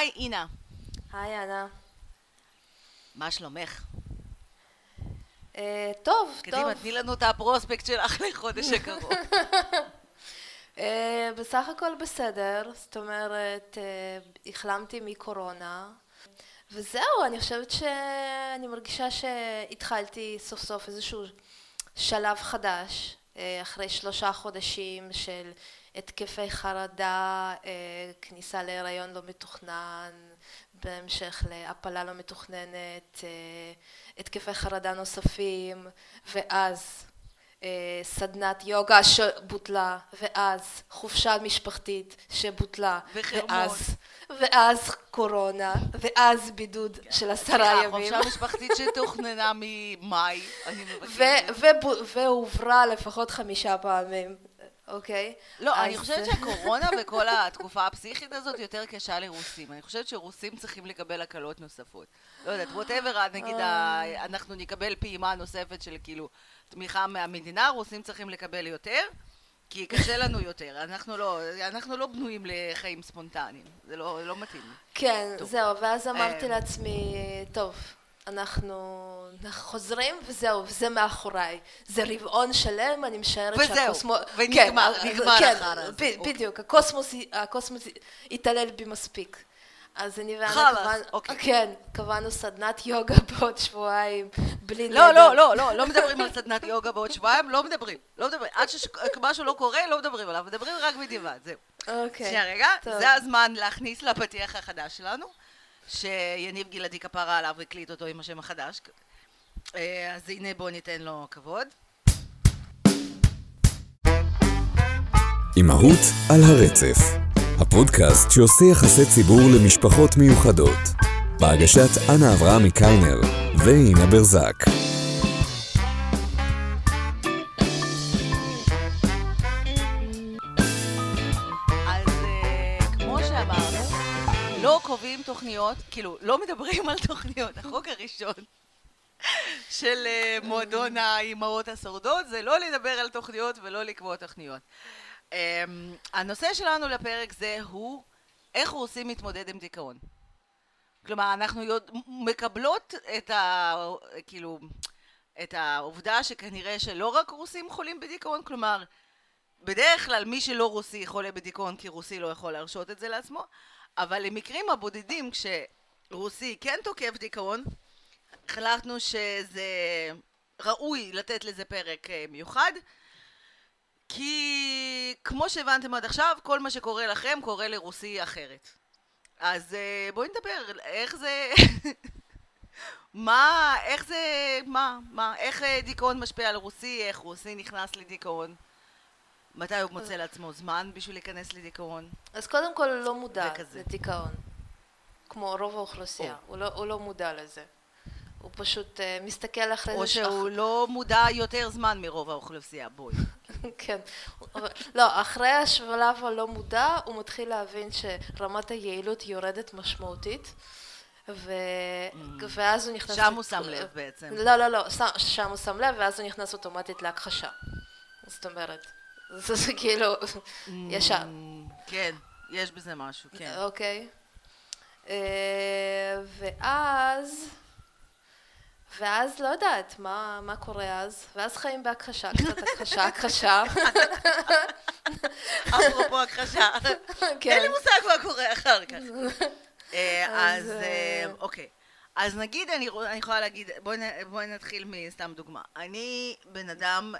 היי, אינה. היי, אנה. מה שלומך? אה, טוב, קדימה, טוב. תני לנו את הפרוספקט שלך לחודש הקרוב. אה, בסך הכל בסדר, זאת אומרת, אה, החלמתי מקורונה, וזהו, אני חושבת שאני מרגישה שהתחלתי סוף סוף איזשהו שלב חדש, אה, אחרי שלושה חודשים של התקפי חרדה, אה, כניסה להיריון לא מתוכנן, בהמשך להפלה לא מתוכננת, אה, התקפי חרדה נוספים, ואז אה, סדנת יוגה שבוטלה, ואז חופשה משפחתית שבוטלה, וחרמון. ואז, ואז קורונה, ואז בידוד של עשרה סליחה, ימים. חופשה משפחתית שתוכננה ממאי, אני מבקשת. והועברה לפחות חמישה פעמים, אוקיי? לא, אני אז- חושבת שהקורונה וכל התקופה הפסיכית הזאת יותר קשה לרוסים. אני חושבת שרוסים צריכים לקבל הקלות נוספות. לא יודעת, ווטאבר, נגיד, אה. ה- אנחנו נקבל פעימה נוספת של כאילו תמיכה מהמדינה, רוסים צריכים לקבל יותר, כי קשה לנו יותר. אנחנו לא, אנחנו לא בנויים לחיים ספונטניים. זה לא, לא מתאים. כן, טוב. זהו, ואז אמרתי אה, לעצמי, טוב, אנחנו חוזרים וזהו, זה מאחוריי. זה רבעון שלם, אני משערת וזהו, שהקוסמוס... ונגמר, כן, נגמר כן, החרא הזה, ב- אוקיי. בדיוק, הקוסמוס, הקוסמוס התעלל בי מספיק. אז אני ואנה חלאס, קבענו, אוקיי. כן, קבענו סדנת יוגה בעוד שבועיים, בלי לא, נדר. לא, לא, לא, לא מדברים על סדנת יוגה בעוד שבועיים, לא מדברים. לא מדברים. עד שמשהו לא קורה, לא מדברים עליו. מדברים רק בדיעבד, זהו. אוקיי. שנייה רגע, טוב. זה הזמן להכניס לפתיח החדש שלנו, שיניב גלעדי כפרה עליו הקליט אותו עם השם החדש. אה, אז הנה בואו ניתן לו כבוד. אימהות על הרצף, הפודקאסט שעושה יחסי ציבור למשפחות מיוחדות, בהגשת אנה אברהמי קיינר ואינה ברזק. תוכניות, כאילו, לא מדברים על תוכניות. החוק הראשון של אה, מועדון האימהות השורדות זה לא לדבר על תוכניות ולא לקבוע תוכניות. אמ, הנושא שלנו לפרק זה הוא איך רוסים מתמודד עם דיכאון. כלומר, אנחנו יודע, מקבלות את ה... כאילו, את העובדה שכנראה שלא רק רוסים חולים בדיכאון, כלומר, בדרך כלל מי שלא רוסי חולה בדיכאון כי רוסי לא יכול להרשות את זה לעצמו, אבל למקרים הבודדים כשרוסי כן תוקף דיכאון, החלטנו שזה ראוי לתת לזה פרק אה, מיוחד, כי כמו שהבנתם עד עכשיו, כל מה שקורה לכם קורה לרוסי אחרת. אז אה, בואי נדבר, איך זה... מה, איך זה, מה, מה, איך אה, דיכאון משפיע על רוסי, איך רוסי נכנס לדיכאון, מתי הוא מוצא לעצמו זמן בשביל להיכנס לדיכאון. אז קודם כל הוא לא מודע וכזה. לדיכאון, כמו רוב האוכלוסייה, הוא לא, הוא לא מודע לזה. הוא פשוט uh, מסתכל אחרי או זה שהוא לא מודע יותר זמן מרוב האוכלוסייה, בואי. כן. לא, אחרי השלב הלא מודע, הוא מתחיל להבין שרמת היעילות יורדת משמעותית, ו... ואז הוא נכנס... שם הוא שם לב בעצם. לא, לא, לא, שם- שם הוא שם לב, ואז הוא נכנס אוטומטית להכחשה. זאת אומרת, זה, כאילו ישר. Mm, כן, יש בזה משהו, כן. אוקיי. אה, ואז... ואז לא יודעת מה, מה קורה אז, ואז חיים בהכחשה, קצת הכחשה, הכחשה. אפרופו הכחשה, כן. אין לי מושג מה קורה אחר כך. אה, אז, אה, אוקיי. אז נגיד, אני אני יכולה להגיד, בואי בואי נתחיל מסתם דוגמה. אני בן אדם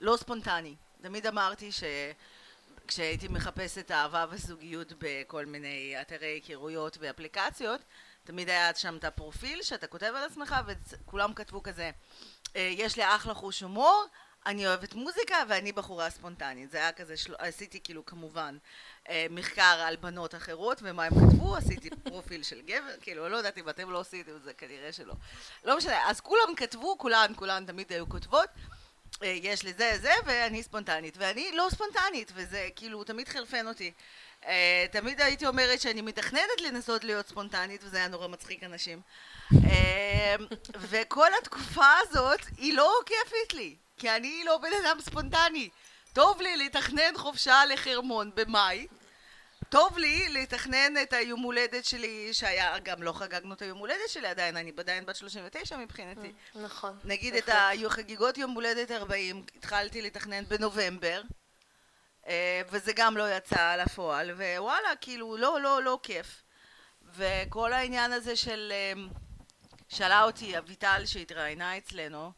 לא ספונטני. תמיד אמרתי ש... כשהייתי מחפשת אהבה וזוגיות בכל מיני אתרי היכרויות ואפליקציות, תמיד היה שם את הפרופיל שאתה כותב על עצמך וכולם כתבו כזה, אה, יש לי אחלה חוש הומור, אני אוהבת מוזיקה ואני בחורה ספונטנית. זה היה כזה, של... עשיתי כאילו כמובן אה, מחקר על בנות אחרות ומה הם כתבו, עשיתי פרופיל של גבר, כאילו לא יודעת אם אתם לא עשיתם את זה, כנראה שלא. לא משנה, אז כולם כתבו, כולן, כולן תמיד היו כותבות. אה, יש לי זה, זה, ואני ספונטנית. ואני לא ספונטנית, וזה כאילו תמיד חרפן אותי. אה, תמיד הייתי אומרת שאני מתכננת לנסות להיות ספונטנית, וזה היה נורא מצחיק אנשים. אה, וכל התקופה הזאת היא לא כיפית לי, כי אני לא בן אדם ספונטני. טוב לי לתכנן חופשה לחרמון במאי, טוב לי לתכנן את היום הולדת שלי, שהיה, גם לא חגגנו את היום הולדת שלי עדיין, אני עדיין בת 39 מבחינתי. נכון. נגיד את. החגיגות יום הולדת 40, התחלתי לתכנן בנובמבר, אה, וזה גם לא יצא לפועל, ווואלה, כאילו, לא, לא, לא כיף. וכל העניין הזה של... אה, שאלה אותי אביטל שהתראיינה אצלנו,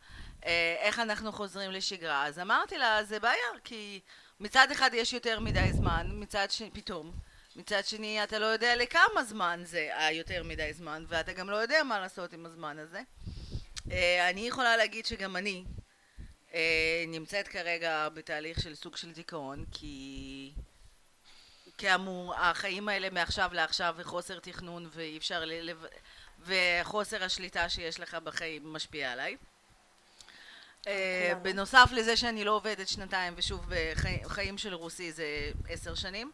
אה, איך אנחנו חוזרים לשגרה, אז אמרתי לה, זה בעיה, כי מצד אחד יש יותר מדי זמן, מצד שני, פתאום, מצד שני אתה לא יודע לכמה זמן זה היותר מדי זמן, ואתה גם לא יודע מה לעשות עם הזמן הזה. אה, אני יכולה להגיד שגם אני אה, נמצאת כרגע בתהליך של סוג של דיכאון, כי כאמור, החיים האלה מעכשיו לעכשיו וחוסר תכנון ואי אפשר ל... וחוסר השליטה שיש לך בחיים משפיע עליי. אה, כולנו. בנוסף לזה שאני לא עובדת שנתיים ושוב בחיים של רוסי זה עשר שנים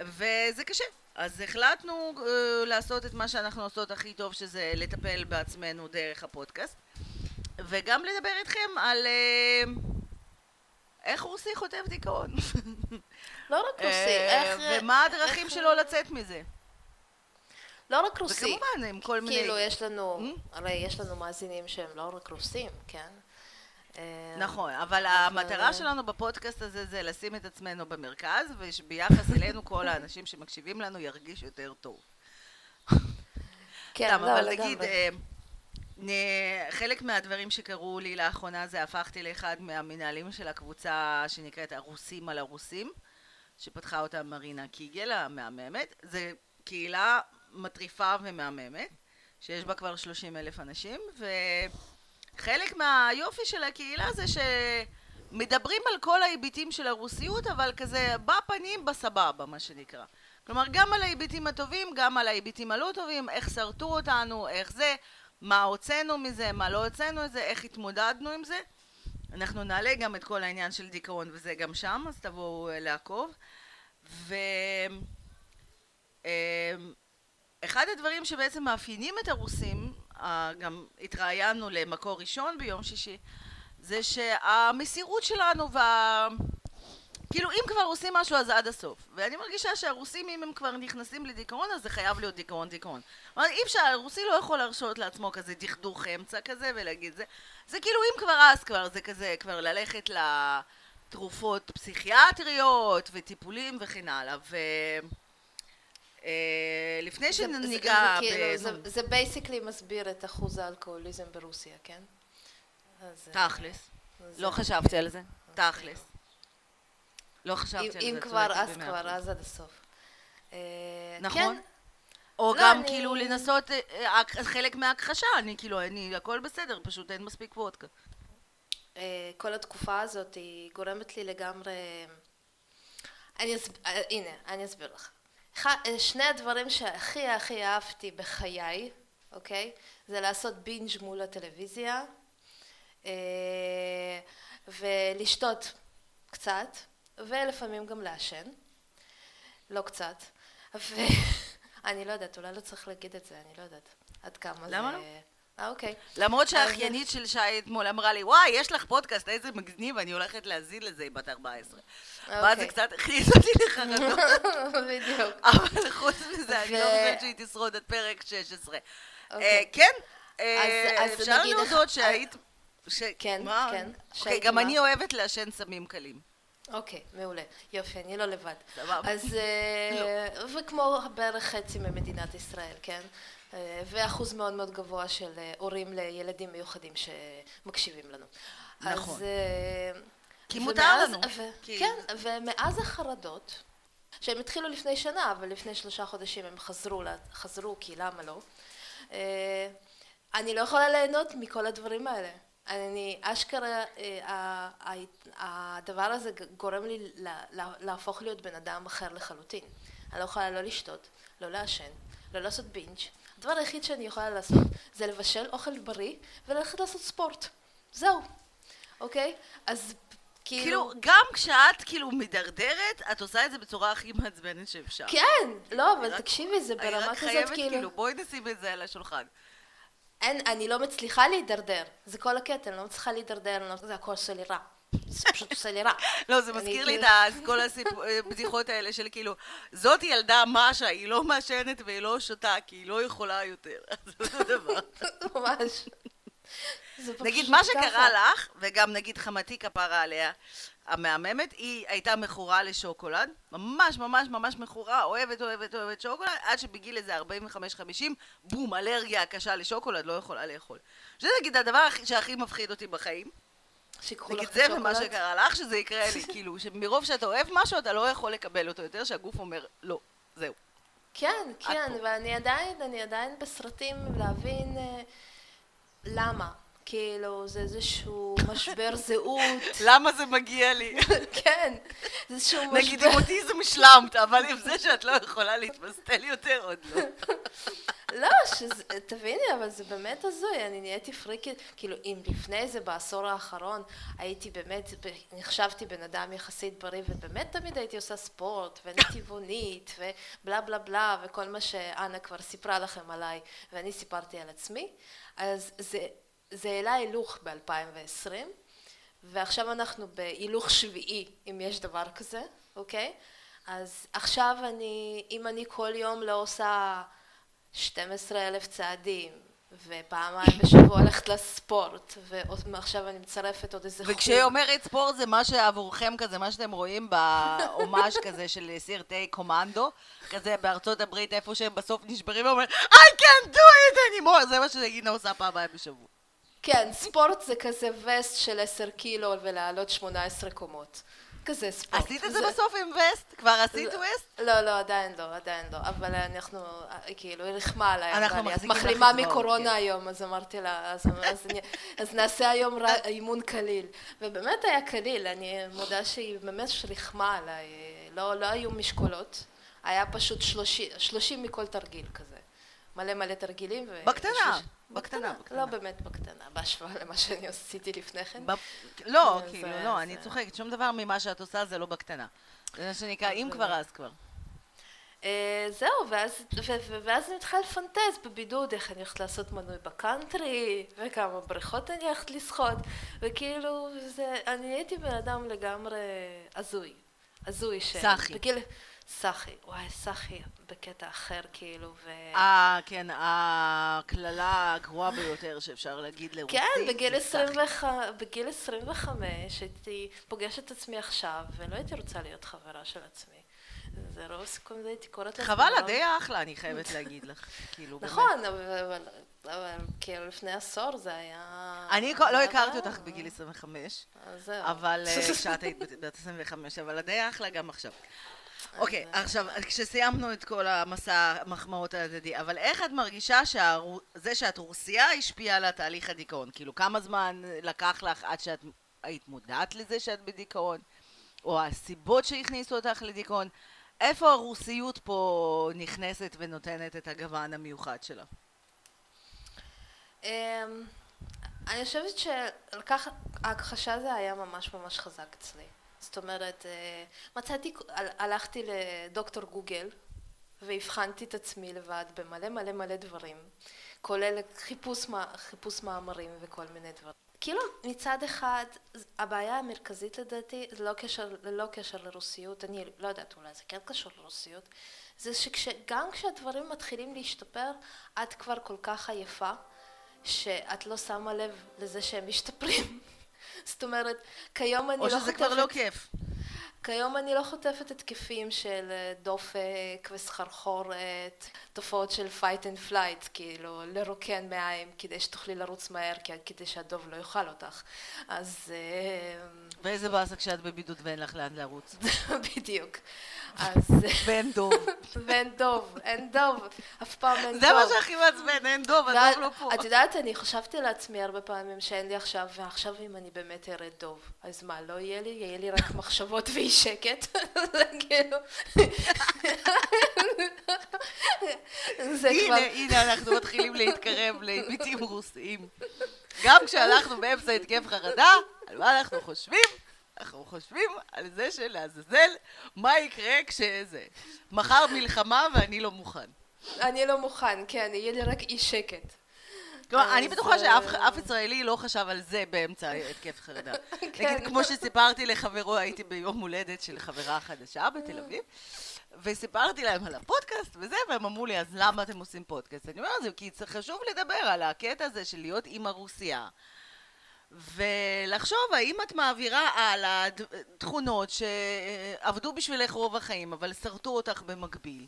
וזה קשה אז החלטנו אה, לעשות את מה שאנחנו עושות הכי טוב שזה לטפל בעצמנו דרך הפודקאסט וגם לדבר איתכם על אה, איך רוסי חוטף דיכאון לא רק רוסי, איך... ומה הדרכים שלו לצאת מזה לא רק רוסי. וכמובן עם כל מיני כאילו, יש לנו? הרי יש לנו מאזינים שהם לא רק רוסים, כן? אה, נכון, אבל המטרה שלנו בפודקאסט הזה זה לשים את עצמנו במרכז, וביחס אלינו כל האנשים שמקשיבים לנו ירגישו יותר טוב. כן, לא, אבל נגיד. אה, חלק מהדברים שקרו לי לאחרונה זה הפכתי לאחד מהמנהלים של הקבוצה שנקראת הרוסים על הרוסים, שפתחה אותה מרינה קיגל המהממת. זה קהילה מטריפה ומהממת, שיש בה כבר 30 אלף אנשים, וחלק מהיופי של הקהילה זה שמדברים על כל ההיבטים של הרוסיות, אבל כזה בפנים בסבבה, מה שנקרא. כלומר, גם על ההיבטים הטובים, גם על ההיבטים הלא טובים, איך שרטו אותנו, איך זה, מה הוצאנו מזה, מה לא הוצאנו מזה, איך התמודדנו עם זה. אנחנו נעלה גם את כל העניין של דיכאון וזה גם שם, אז תבואו אה, לעקוב. ו... אמ, אחד הדברים שבעצם מאפיינים את הרוסים, אה, גם התראיינו למקור ראשון ביום שישי, זה שהמסירות שלנו וה... כאילו אם כבר עושים משהו אז עד הסוף. ואני מרגישה שהרוסים אם הם כבר נכנסים לדיכאון אז זה חייב להיות דיכאון דיכאון. כלומר אי אפשר, הרוסי לא יכול להרשות לעצמו כזה דכדוך אמצע כזה ולהגיד זה. זה כאילו אם כבר אז כבר זה כזה כבר ללכת לתרופות פסיכיאטריות וטיפולים וכן הלאה. ו... אה, לפני שניגע זה כאילו, basically מסביר את אחוז האלכוהוליזם ברוסיה, כן? אה, תכלס. לא חשבתי על זה. תכלס. לא חשבתי על זה. אם כבר, אז כבר. אז עד הסוף. אה, נכון. כן, או לא, גם אני- כאילו לנסות חלק מההכחשה, אני כאילו, אני, הכל בסדר, פשוט אין מספיק וודקה. כל התקופה הזאת היא גורמת לי לגמרי... אני אסב... אה, הנה, אני אסביר לך. אה, שני הדברים שהכי הכי אהבתי בחיי, אוקיי? זה לעשות בינג' מול הטלוויזיה, אה, ולשתות קצת, ולפעמים גם לעשן. לא קצת. ואני לא יודעת, אולי לא צריך להגיד את זה, אני לא יודעת עד כמה זה... למה לא? אה, אוקיי. למרות אז- שהאחיינית של שי אתמול אמרה לי, וואי, יש לך פודקאסט, איזה מגניב, אני הולכת להאזין לזה, היא בת 14. ואז זה אוקיי. קצת הכניס אותי לחרדות, בדיוק. אבל חוץ מזה, אני לא חושבת שהיא תשרוד עד פרק 16. אוקיי. אה, כן, אה, אפשר להודות שהיית... כן? כן. אוקיי, גם? אני אוהבת לעשן סמים קלים. אוקיי, מעולה. יופי, אני לא לבד. סבבה. אז, אה, וכמו בערך חצי ממדינת ישראל, כן? אה, ואחוז מאוד מאוד גבוה של אה, הורים לילדים מיוחדים שמקשיבים לנו. נכון. אז, אה, כי מותר ומאז- לנו. ו- כי- כן, ומאז החרדות, שהם התחילו לפני שנה, אבל לפני שלושה חודשים הם חזרו, חזרו כי למה לא? אני לא יכולה ליהנות מכל הדברים האלה. אני, אשכרה, הדבר הזה גורם לי לה- לה- להפוך להיות בן אדם אחר לחלוטין. אני לא יכולה לא לשתות, לא לעשן, לא לעשות בינג'. הדבר היחיד שאני יכולה לעשות זה לבשל אוכל בריא וללכת לעשות ספורט. זהו, אוקיי? אז כאילו... כאילו, גם כשאת כאילו מדרדרת, את עושה את זה בצורה הכי מעצבנת שאפשר. כן, לא, אני אבל רק- תקשיבי, זה אני ברמה רק כזאת חייבת כאילו... כאילו, בואי נשים את זה על השולחן. אין, אני לא מצליחה להידרדר, זה כל הקטע, אני לא מצליחה להידרדר, אני לא, זה הכל עושה לי רע. זה פשוט עושה לי רע. לא, זה מזכיר לי את כאילו- ה- כל הבדיחות האלה של כאילו, זאת ילדה משה, היא לא מעשנת והיא לא שותה, כי היא לא יכולה יותר. זה אותו דבר. ממש. נגיד, מה שקרה. לך, וגם נגיד חמתי כפרה עליה, המהממת, היא הייתה מכורה לשוקולד, ממש ממש ממש מכורה, אוהבת אוהבת אוהבת שוקולד, עד שבגיל איזה 45-50, בום, אלרגיה קשה לשוקולד, לא יכולה לאכול. שזה נגיד הדבר הכי- שהכי מפחיד אותי בחיים. שיקחו לך נגיד את זה ומה השוקולד. שקרה לך, שזה יקרה לי, כאילו, שמרוב שאתה אוהב משהו, אתה לא יכול לקבל אותו יותר, שהגוף אומר, לא, זהו. כן, כן. ואני עדיין, אני עדיין בסרטים להבין אה, למה. כאילו, זה איזשהו משבר זהות. למה זה מגיע לי? כן, זה איזשהו נגיד משבר. עם אוטיזם השלמת, אבל עם זה שאת לא יכולה להתמסטל יותר, עוד לא. שזה, תביני, אבל זה באמת הזוי, אני נהייתי פריקית, כאילו, אם לפני זה, בעשור האחרון, הייתי באמת, נחשבתי בן אדם יחסית בריא, ובאמת תמיד הייתי עושה ספורט, ואני טבעונית, ובלה בלה בלה, וכל מה שאנה כבר סיפרה לכם עליי, ואני סיפרתי על עצמי, אז זה, זה העלה הילוך ב-2020, ועכשיו אנחנו בהילוך שביעי, אם יש דבר כזה, אוקיי? אז עכשיו אני, אם אני כל יום לא עושה 12 אלף צעדים, ופעמיים בשבוע הולכת לספורט, ועכשיו אני מצרפת עוד איזה חוג. וכשהיא אומרת ספורט זה מה שעבורכם כזה, מה שאתם רואים בהומאז' כזה של סרטי קומנדו, כזה בארצות הברית, איפה שהם בסוף נשברים ואומרים I can't do it anymore, זה מה שגינה עושה פעמיים בשבוע. כן, ספורט זה כזה וסט של 10 קילו ולעלות 18 קומות. כזה ספורט. עשית את זה בסוף עם וסט? כבר עשית לא. וסט? לא, לא, עדיין לא, עדיין לא, אבל אנחנו, כאילו, היא ריחמה עליי, אנחנו את מחזיקים לך מחלימה אצבעות, מקורונה כן. היום, אז אמרתי לה, אז, אז, אני, אז נעשה היום ר- אימון קליל. ובאמת היה קליל, אני מודה שהיא באמת ריחמה עליי, לא, לא היו משקולות, היה פשוט 30, 30 מכל תרגיל כזה. מלא מלא תרגילים. בקטנה, בקטנה, בקטנה. לא באמת בקטנה, בהשוואה למה שאני עשיתי לפני כן. לא, כאילו, זה- לא, אני זה- צוחקת, שום דבר ממה שאת עושה זה לא בקטנה. זה מה שנקרא, אם זה- כבר אז כבר. אה, זהו, ואז, ו, ו, ואז אני מתחילה לפנטז בבידוד איך אני הולכת לעשות מנוי בקאנטרי, וכמה בריכות אני הולכת לשחות, וכאילו, זה, אני הייתי בן אדם לגמרי הזוי. הזוי. ש... סאחי. בגיל... סאחי. וואי, סאחי בקטע אחר, כאילו, ו... אה, כן, הקללה הגרועה ביותר שאפשר להגיד לרוסית. כן, בגיל. 25, בגיל 25 הייתי פוגשת את עצמי עכשיו, ולא הייתי רוצה להיות חברה של עצמי. זה רוב סיכום זה הייתי קוראת לעצמי. חבל, לא- די אחלה, אני חייבת להגיד לך. כאילו, באמת. נכון, אבל, אבל, כאילו לפני עשור זה היה... אני לא הכרתי. אותך בגיל 25, אז זהו. אבל אה, כשאת היית בת- בת 25, אבל די אחלה גם עכשיו. אוקיי, עכשיו, כשסיימנו את כל המסע המחמאות ההדדי, אבל איך את מרגישה שזה שאת רוסיה השפיע על התהליך הדיכאון? כאילו, כמה זמן לקח לך עד שאת היית מודעת לזה שאת בדיכאון? או הסיבות שהכניסו אותך לדיכאון? איפה הרוסיות פה נכנסת ונותנת את הגוון המיוחד שלה? אמ, אני חושבת שלקח... ההכחשה זה היה ממש ממש חזק אצלי. זאת אומרת, אה, מצאתי... הל- הלכתי לדוקטור גוגל והבחנתי את עצמי לבד במלא מלא מלא דברים, כולל חיפוש, חיפוש מאמרים וכל מיני דברים. כאילו מצד אחד הבעיה המרכזית לדעתי זה לא קשר, ללא קשר לרוסיות, אני לא יודעת אולי זה כן קשור לרוסיות, זה שגם כשהדברים מתחילים להשתפר את כבר כל כך עייפה שאת לא שמה לב לזה שהם משתפרים. זאת אומרת, כיום אני או לא שזה חוטפת... כבר לא כיף? כיום אני לא חוטפת התקפים של אה, דופק וסחרחורת, תופעות של fight and flight, כאילו לרוקן מעיים כדי שתוכלי לרוץ מהר, כדי שהדוב לא יאכל אותך. אז אה, ואיזה באסה כשאת בבידוד ואין לך לאן לרוץ. בדיוק. אז... ואין דוב. ואין דוב, אין דוב, אף פעם אין דוב. זה מה שהכי מעצבן, אין דוב, הדוב לא פה. את יודעת, אני חשבתי לעצמי הרבה פעמים שאין לי עכשיו, ועכשיו אם אני באמת אראה דוב, אז מה, לא יהיה לי? יהיה לי רק מחשבות ואי שקט? זה כאילו... זה הנה, כבר... הנה, אנחנו מתחילים להתקרב לעימיתים רוסיים. גם כשהלכנו באמצע התקף חרדה, על מה אנחנו חושבים? אנחנו חושבים על זה שלעזאזל, מה יקרה כשזה. מחר מלחמה ואני לא מוכן. אני לא מוכן, כן, יהיה לי רק אי שקט. כלומר, אני בטוחה שאף אה, ישראלי לא חשב על זה באמצע התקף חרדה. כן. נגיד, כמו שסיפרתי לחברו, הייתי ביום הולדת של חברה חדשה בתל אביב, וסיפרתי להם על הפודקאסט וזה, והם אמרו לי, אז למה אתם עושים פודקאסט? אני אומרת, זה כי חשוב לדבר על הקטע הזה של להיות אימא רוסייה. ולחשוב האם את מעבירה הלאה ד- תכונות שעבדו בשבילך רוב החיים, אבל שרטו אותך במקביל.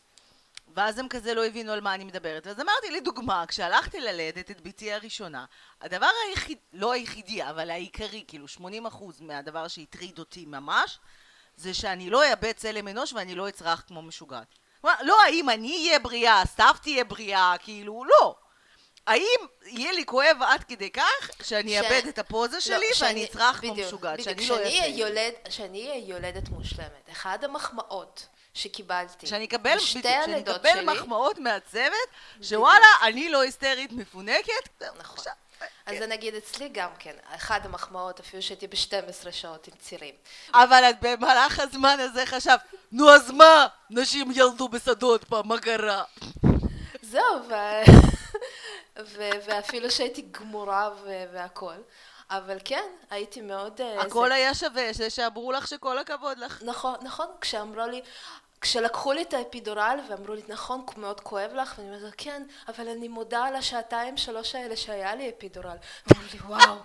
ואז הם כזה לא הבינו על מה אני מדברת. אז אמרתי, לדוגמה, כשהלכתי ללדת את בתי הראשונה, הדבר היחיד, לא היחידי, אבל העיקרי, כאילו 80% מהדבר שהטריד אותי ממש, זה שאני לא אאבד צלם אנוש ואני לא אצרח כמו משוגעת. כלומר, לא האם אני אהיה בריאה, סתיו תהיה בריאה, כאילו, לא. האם יהיה לי כואב עד כדי כך שאני ש- אאבד את הפוזה לא, שלי ואני שאני- אצרח כמו משוגעת. שאני לא כשאני אעשה אהיה את זה. יולד- כשאני אהיה יולדת מושלמת, אחת המחמאות שקיבלתי שאני אקבל, בשתי בדיוק, שאני הלידות אקבל שלי, מחמאות מהצוות, שוואלה, אני לא היסטרית מפונקת. נכון. עכשיו, אז זה נגיד אצלי גם כן, אחת המחמאות אפילו שהייתי ב-12 שעות עם צירים. אבל את במהלך הזמן הזה חשבת, נו אז מה? נשים ילדו בשדות פעם, מה קרה? זהו, ו... ו... ואפילו שהייתי גמורה ו... והכל. אבל כן, הייתי מאוד... אה, הכל זה- היה שווה, זה שאמרו לך שכל הכבוד לך. נכון, נכון, כשאמרו לי, כשלקחו לי את האפידורל ואמרו לי, נכון, מאוד כואב לך, ואני אומרת, כן, אבל אני מודה על השעתיים שלוש האלה שהיה לי אפידורל. ואמרו לי, וואו,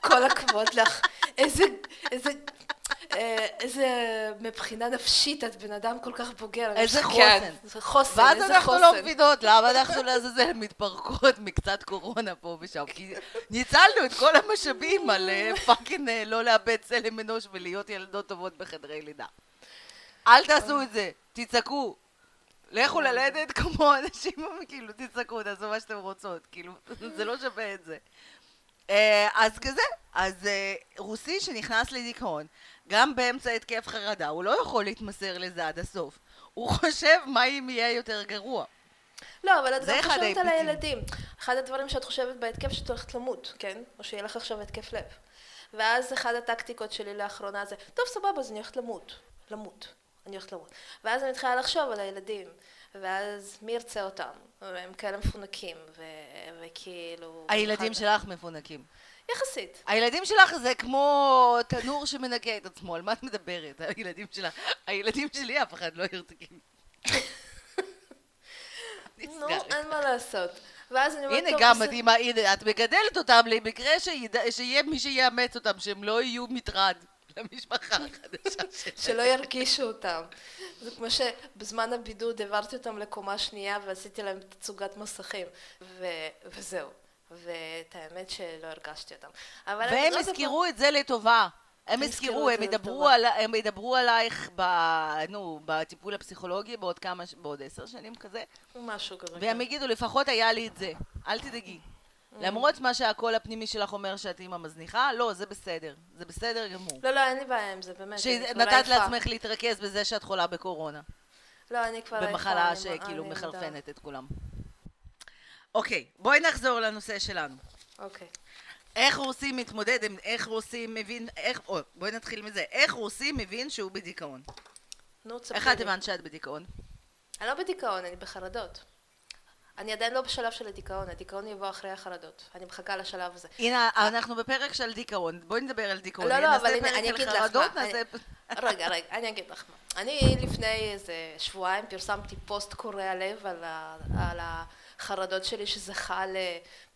כל הכבוד לך, איזה, איזה, אה, איזה, מבחינה נפשית את בן אדם כל כך בוגר. אני איזה כן, חוסן. זה חוסן, ואז איזה אנחנו לא. מבינות למה אנחנו לעזאזל מתפרקות מקצת קורונה פה ושם. כי ניצלנו את כל המשאבים על אה, fucking אה, לא לאבד צלם אנוש ולהיות ילדות טובות בחדרי לידה. אל תעשו את זה, תצעקו. לכו ללדת כמו אנשים, כאילו, תצעקו, תעשו מה שאתם רוצות. כאילו, זה לא שווה את זה. אה, אז כזה, אז אה, רוסי שנכנס לדיכאון, גם באמצע התקף חרדה, הוא לא יכול להתמסר לזה עד הסוף. הוא חושב מה אם יהיה יותר גרוע. לא, אבל את גם חושבת על. הילדים. אחד הדברים שאת חושבת בהתקף שאת הולכת למות, כן? או שיהיה לך עכשיו התקף לב. ואז אחד הטקטיקות שלי לאחרונה זה, טוב סבבה, אז אני הולכת למות. למות. אני הולכת למות. ואז אני מתחילה לחשוב על הילדים. ואז מי ירצה אותם? והם כאלה מפונקים, ו... וכאילו... הילדים אחד- שלך מפונקים. יחסית. הילדים שלך זה כמו תנור שמנקה את עצמו, על מה את מדברת? הילדים שלך. הילדים שלי אף אחד לא ירתקים. נו, אין מה לעשות. ואז אני אומרת, הנה גם. מדהימה, הנה את מגדלת אותם למקרה שיהיה מי שיאמץ אותם, שהם לא יהיו מטרד למשפחה החדשה שלהם. שלא ירגישו אותם. זה כמו שבזמן הבידוד העברתי אותם לקומה שנייה ועשיתי להם תצוגת מסכים. ו... וזהו. ואת האמת שלא הרגשתי אותם. והם לא יודעת יזכרו את זה לטובה. הם יזכרו, את הם ידברו. על, הם ידברו עלייך ב, נו, בטיפול הפסיכולוגי בעוד כמה, בעוד עשר שנים כזה, משהו כזה. והם כן. יגידו, לפחות היה לי את זה, אל תדאגי. Mm. למרות מה שהקול הפנימי שלך אומר שאת אימא מזניחה, לא, זה בסדר, זה בסדר גמור. לא, לא, אין לי בעיה עם זה, באמת. שנתת. לעצמך להתרכז בזה שאת חולה בקורונה, לא, אני כבר. במחלה שכאילו מחרפנת את כולם. אוקיי, בואי נחזור לנושא שלנו. אוקיי. איך רוסי מתמודד, עם- איך רוסי מבין, איך, או, בואי נתחיל מזה, איך רוסי מבין שהוא בדיכאון? נו, תספרי איך את. הבנת שאת בדיכאון? אני לא בדיכאון, אני בחרדות. אני עדיין לא בשלב של הדיכאון, הדיכאון יבוא אחרי החרדות. אני מחכה לשלב הזה. הנה, אנחנו בפרק של דיכאון, בואי נדבר על דיכאון. לא, לא, אבל הנה, אני אגיד לך מה. רגע, רגע, אני אגיד לך מה. אני לפני איזה שבועיים פרסמתי פוסט קורע לב על, החרדות שלי שזכה ל...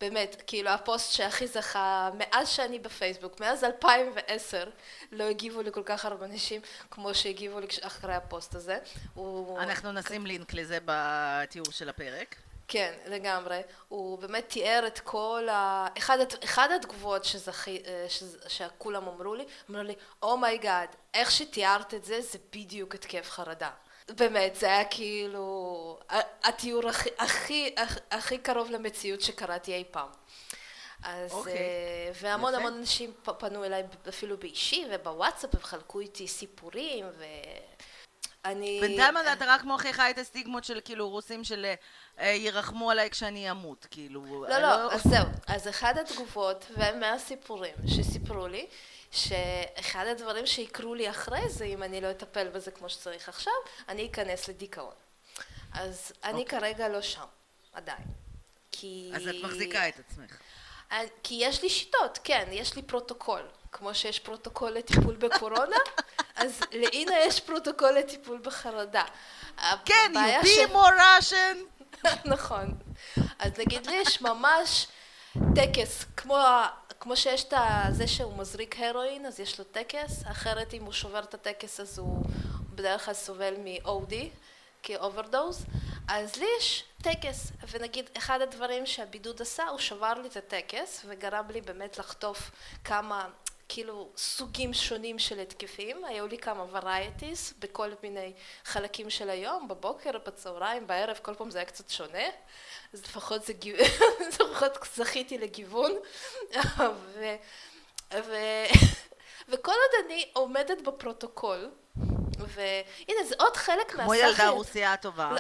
באמת, כאילו הפוסט שהכי זכה מאז שאני בפייסבוק, מאז 2010, לא הגיבו לי כל כך הרבה אנשים כמו שהגיבו לי אחרי הפוסט הזה. אנחנו נשים לינק לזה בתיאור של הפרק. כן, לגמרי. הוא באמת תיאר את כל ה... אחד, אחד התגובות שזכה, אה, שזה- שכולם אמרו לי, אמרו לי, oh my God, איך שתיארת את זה, זה בדיוק התקף חרדה. באמת, זה היה כאילו התיאור הכי, הכי, הכ- הכי קרוב למציאות שקראתי אי פעם. אז, אוקיי. אה, והמון יפה. המון אנשים פנו אליי אפילו באישי ובוואטסאפ, הם חלקו איתי סיפורים, ואני... בינתיים אתה רק מוכיחה את הסטיגמות של כאילו רוסים של ירחמו עליי כשאני אמות, כאילו... לא, לא, אז זהו. אז אחד התגובות ומהסיפורים שסיפרו לי, שאחד הדברים שיקרו לי אחרי זה, אם אני לא אטפל בזה כמו שצריך עכשיו, אני אכנס לדיכאון. אז אני אוקיי. כרגע לא שם, עדיין. כי... אז את מחזיקה את עצמך. אני- כי יש לי שיטות, כן, יש לי פרוטוקול. כמו שיש פרוטוקול לטיפול בקורונה, אז לאינה יש פרוטוקול לטיפול בחרדה. כן, you be more Russian. נכון. אז נגיד לי יש ממש טקס, כמו, כמו שיש את זה שהוא מזריק הרואין, אז יש לו טקס, אחרת אם הוא שובר את הטקס אז הוא בדרך כלל סובל מ-OD, כאוברדוז, אז לי יש טקס, ונגיד אחד הדברים שהבידוד עשה, הוא שבר לי את הטקס, וגרם לי באמת לחטוף כמה... כאילו סוגים שונים של התקפים, היו לי כמה varieties בכל מיני חלקים של היום, בבוקר, בצהריים, בערב, כל פעם זה היה קצת שונה, אז לפחות זה. לפחות זכיתי לגיוון, ו... ו... וכל עוד אני עומדת בפרוטוקול, והנה זה עוד חלק כמו ילדה. רוסייה טובה.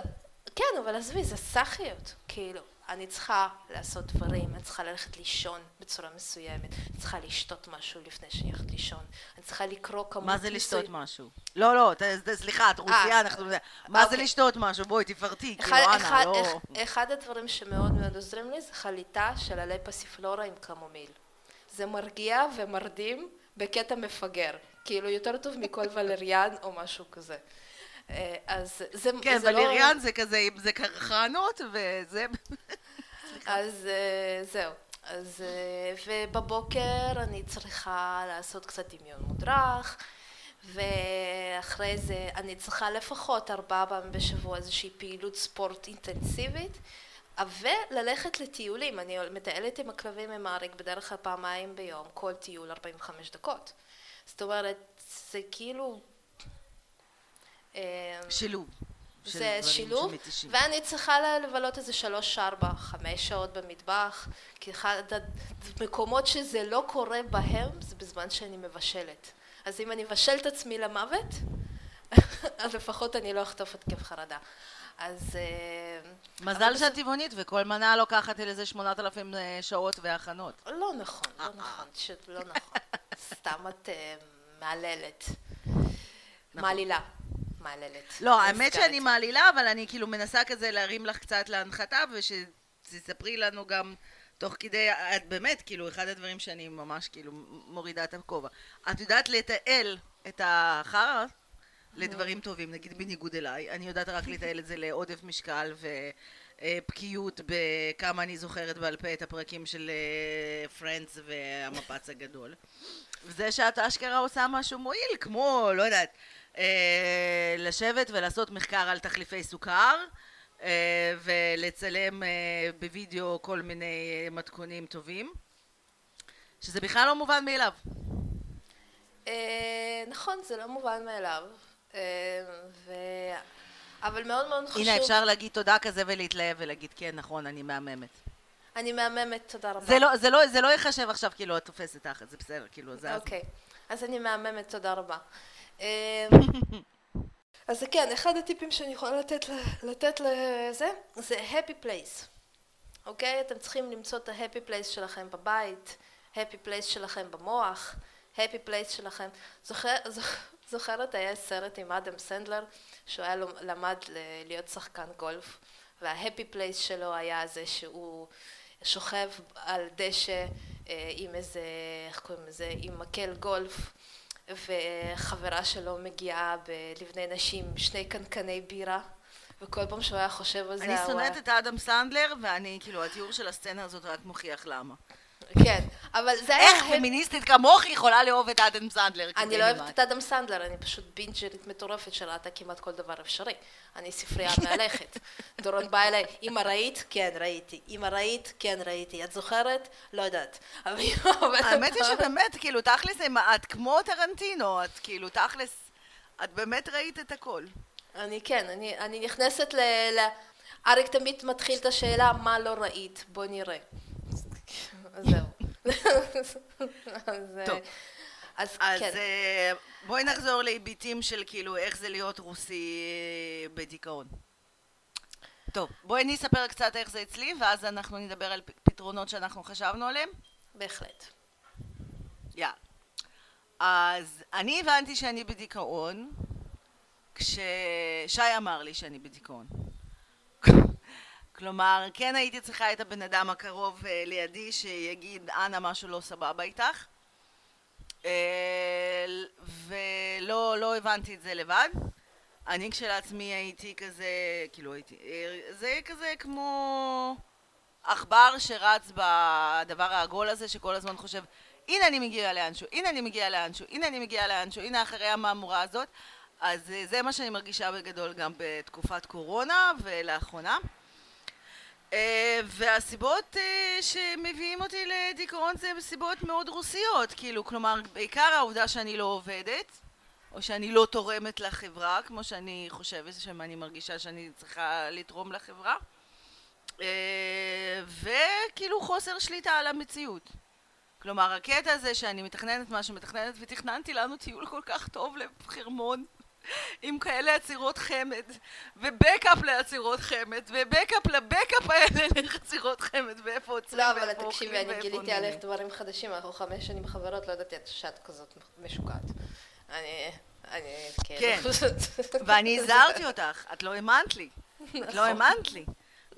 כן, אבל עזבי, זה סאחיות, כאילו. אני צריכה לעשות דברים, אני צריכה ללכת לישון בצורה מסוימת, אני צריכה לשתות משהו לפני שאני הולכת לישון, אני צריכה לקרוא כמות מה זה לשתות משהו? לא, לא, ת- ת- סליחה, את אה, אנחנו... מה זה אוקיי. לשתות משהו? בואי, תפרטי, כאילו, אחד, אנא, אחד, לא... אחד, אחד הדברים שמאוד מאוד עוזרים לי זה חליטה של עלי פסיפלורה עם קמומיל. זה מרגיע ומרדים בקטע מפגר, כאילו יותר טוב מכל ולריאן או משהו כזה. אה, אז זה, כן, זה לא... ולריאן זה כזה, זה קרחנות, וזה... אז אה, זהו. אז אה, ובבוקר אני צריכה לעשות קצת דמיון מודרך, ואחרי זה אני צריכה לפחות ארבעה פעמים בשבוע איזושהי פעילות ספורט אינטנסיבית, וללכת לטיולים. אני מטיילת עם הכלבים עם אריק בדרך כלל פעמיים ביום, כל טיול 45 דקות. זאת אומרת, זה כאילו... אה, שילוב. זה שילוב. ואני צריכה לבלות איזה שלוש, ארבע, חמש שעות במטבח, כי אחד המקומות שזה לא קורה בהם זה בזמן שאני מבשלת. אז אם אני אבשל את עצמי למוות, אז לפחות אני לא אחטוף התקף חרדה. אז... אה, מזל שאת טבעונית, וכל מנה לוקחת איזה 8,000 שעות והכנות. לא נכון, לא נכון, פשוט לא נכון. סתם את אה, מהללת. מעלילה. מעללת. לא, האמת. שאני מעלילה, אבל אני כאילו מנסה כזה להרים לך קצת להנחתה, ושתספרי לנו גם תוך כדי, את באמת, כאילו, אחד הדברים שאני ממש כאילו מורידה את הכובע. את יודעת לתעל את החרא לדברים טובים, נגיד בניגוד אליי, אני יודעת רק לתעל את זה לעודף משקל ובקיאות בכמה אני זוכרת בעל פה את הפרקים של פרנדס והמפץ הגדול. וזה שאת אשכרה עושה משהו מועיל, כמו, לא יודעת, אה, לשבת ולעשות מחקר על תחליפי סוכר, אה, ולצלם אה, בווידאו כל מיני אה, מתכונים טובים, שזה בכלל לא מובן מאליו. אה, נכון, זה לא מובן מאליו. אה, ו... אבל מאוד מאוד חשוב... הנה, אפשר להגיד תודה כזה ולהתלהב ולהגיד, כן, נכון, אני מהממת. אני מהממת, תודה רבה. זה לא, זה לא, זה לא ייחשב עכשיו כאילו את תופסת תחת, זה בסדר, כאילו, זה... הזמן. אוקיי, אז אני מהממת, תודה רבה. אה, אז כן, אחד הטיפים שאני יכולה לתת, לתת לזה, זה happy place. אוקיי? אתם צריכים למצוא את ה-happy place שלכם בבית, happy place שלכם במוח, happy place שלכם. זוכר, זוכ- זוכרת, היה סרט עם אדם סנדלר, שהוא היה למד להיות שחקן גולף, וה-happy place שלו היה זה שהוא שוכב על דשא עם איזה, איך קוראים לזה, עם מקל גולף. וחברה שלו מגיעה בלבני נשים שני קנקני בירה וכל פעם שהוא היה חושב על זה אני שונאת את האדם סנדלר, ואני, כאילו, התיאור של הסצנה הזאת רק מוכיח למה. כן, אבל זה היה... איך פמיניסטית כמוך יכולה לאהוב את האדם סנדלר? אני לא? אוהבת את אדם סנדלר, אני פשוט binge'רית מטורפת שראתה כמעט כל דבר אפשרי. אני ספרייה מהלכת. דורון בא אליי, אמא ראית? כן, ראיתי. אמא ראית? כן, ראיתי. את זוכרת? לא יודעת. האמת היא שבאמת, כאילו, תכלס, את כמו טרנטינו, את כאילו, תכלס, את באמת ראית את הכל. אני כן, אני, אני נכנסת ל... ל... אריק תמיד מתחיל את השאלה מה לא ראית, בוא נראה. אז זהו. אז, טוב. אז, אז כן. אה, בואי נחזור להיבטים של כאילו איך זה להיות רוסי אה, בדיכאון. טוב, בואי אני אספר קצת איך זה אצלי, ואז אנחנו נדבר על פתרונות שאנחנו חשבנו עליהם. בהחלט. יאללה. אז אני הבנתי שאני בדיכאון כששי אמר לי שאני בדיכאון. כלומר, כן הייתי צריכה את הבן אדם הקרוב אה, לידי שיגיד, אנא, משהו לא סבבה איתך. אה, ולא לא הבנתי את זה לבד. אני כשלעצמי הייתי כזה, כאילו הייתי, אה, זה כזה כמו עכבר שרץ בדבר העגול הזה שכל הזמן חושב הנה אני מגיע לאנשהו, הנה אני מגיע לאנשהו, הנה אני מגיע לאנשהו, הנה אחרי המהמורה הזאת אז זה מה שאני מרגישה בגדול גם בתקופת קורונה ולאחרונה והסיבות אה, שמביאים אותי לדיכאון זה סיבות מאוד רוסיות, כאילו, כלומר, בעיקר העובדה שאני לא עובדת, או שאני לא תורמת לחברה, כמו שאני חושבת שאני מרגישה שאני צריכה לתרום לחברה, וכאילו חוסר שליטה על המציאות. כלומר, הקטע הזה שאני מתכננת מה שמתכננת, ותכננתי לנו טיול כל כך טוב לחרמון, עם כאלה עצירות חמד, ובקאפ לעצירות חמד, ובקאפ לבקאפ האלה לעצירות חמד, ואיפה עוצרים לא, אבל תקשיבי, אני גיליתי עליך דברים חדשים, אנחנו חמש שנים חברות, לא ידעתי שאת כזאת משוקעת. אני... אני... כן, ואני הזהרתי אותך, את לא האמנת לי. את לא נכון. האמנת לי.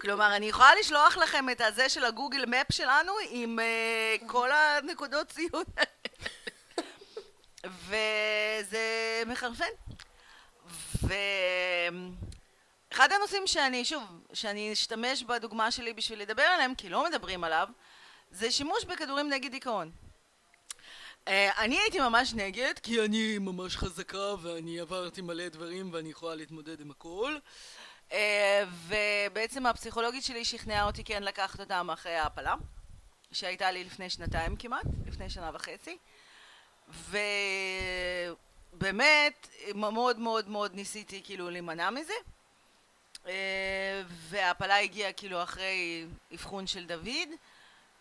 כלומר, אני יכולה לשלוח לכם את הזה של הגוגל מפ שלנו עם uh, כל הנקודות ציון וזה מחרפן. ואחד הנושאים שאני, שוב, שאני אשתמש בדוגמה שלי בשביל לדבר עליהם, כי לא מדברים עליו, זה שימוש בכדורים נגד דיכאון. אה, אני הייתי ממש נגד, כי אני ממש חזקה ואני עברתי מלא דברים ואני יכולה להתמודד עם הכל. אה, ובעצם הפסיכולוגית שלי שכנעה אותי כן לקחת אותם אחרי ההפלה, שהייתה לי לפני שנתיים כמעט, לפני שנה וחצי. ו... באמת מאוד מאוד מאוד ניסיתי כאילו להימנע מזה. אה, וההפלה הגיעה כאילו אחרי אבחון של דוד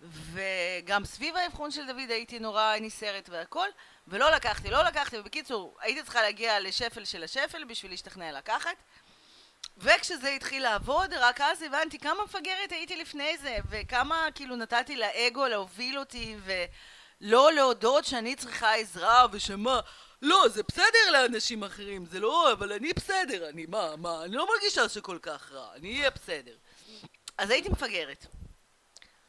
וגם סביב האבחון של דוד הייתי נורא נסערת והכל ולא לקחתי, לא לקחתי, ובקיצור הייתי צריכה להגיע לשפל של השפל בשביל להשתכנע לקחת. וכשזה התחיל לעבוד רק אז הבנתי כמה מפגרת הייתי לפני זה וכמה כאילו נתתי לאגו להוביל אותי ולא להודות שאני צריכה עזרה ושמה לא, זה בסדר לאנשים אחרים, זה לא, אבל אני בסדר, אני מה, מה, אני לא מרגישה שכל כך רע, אני אהיה בסדר. אז הייתי מפגרת.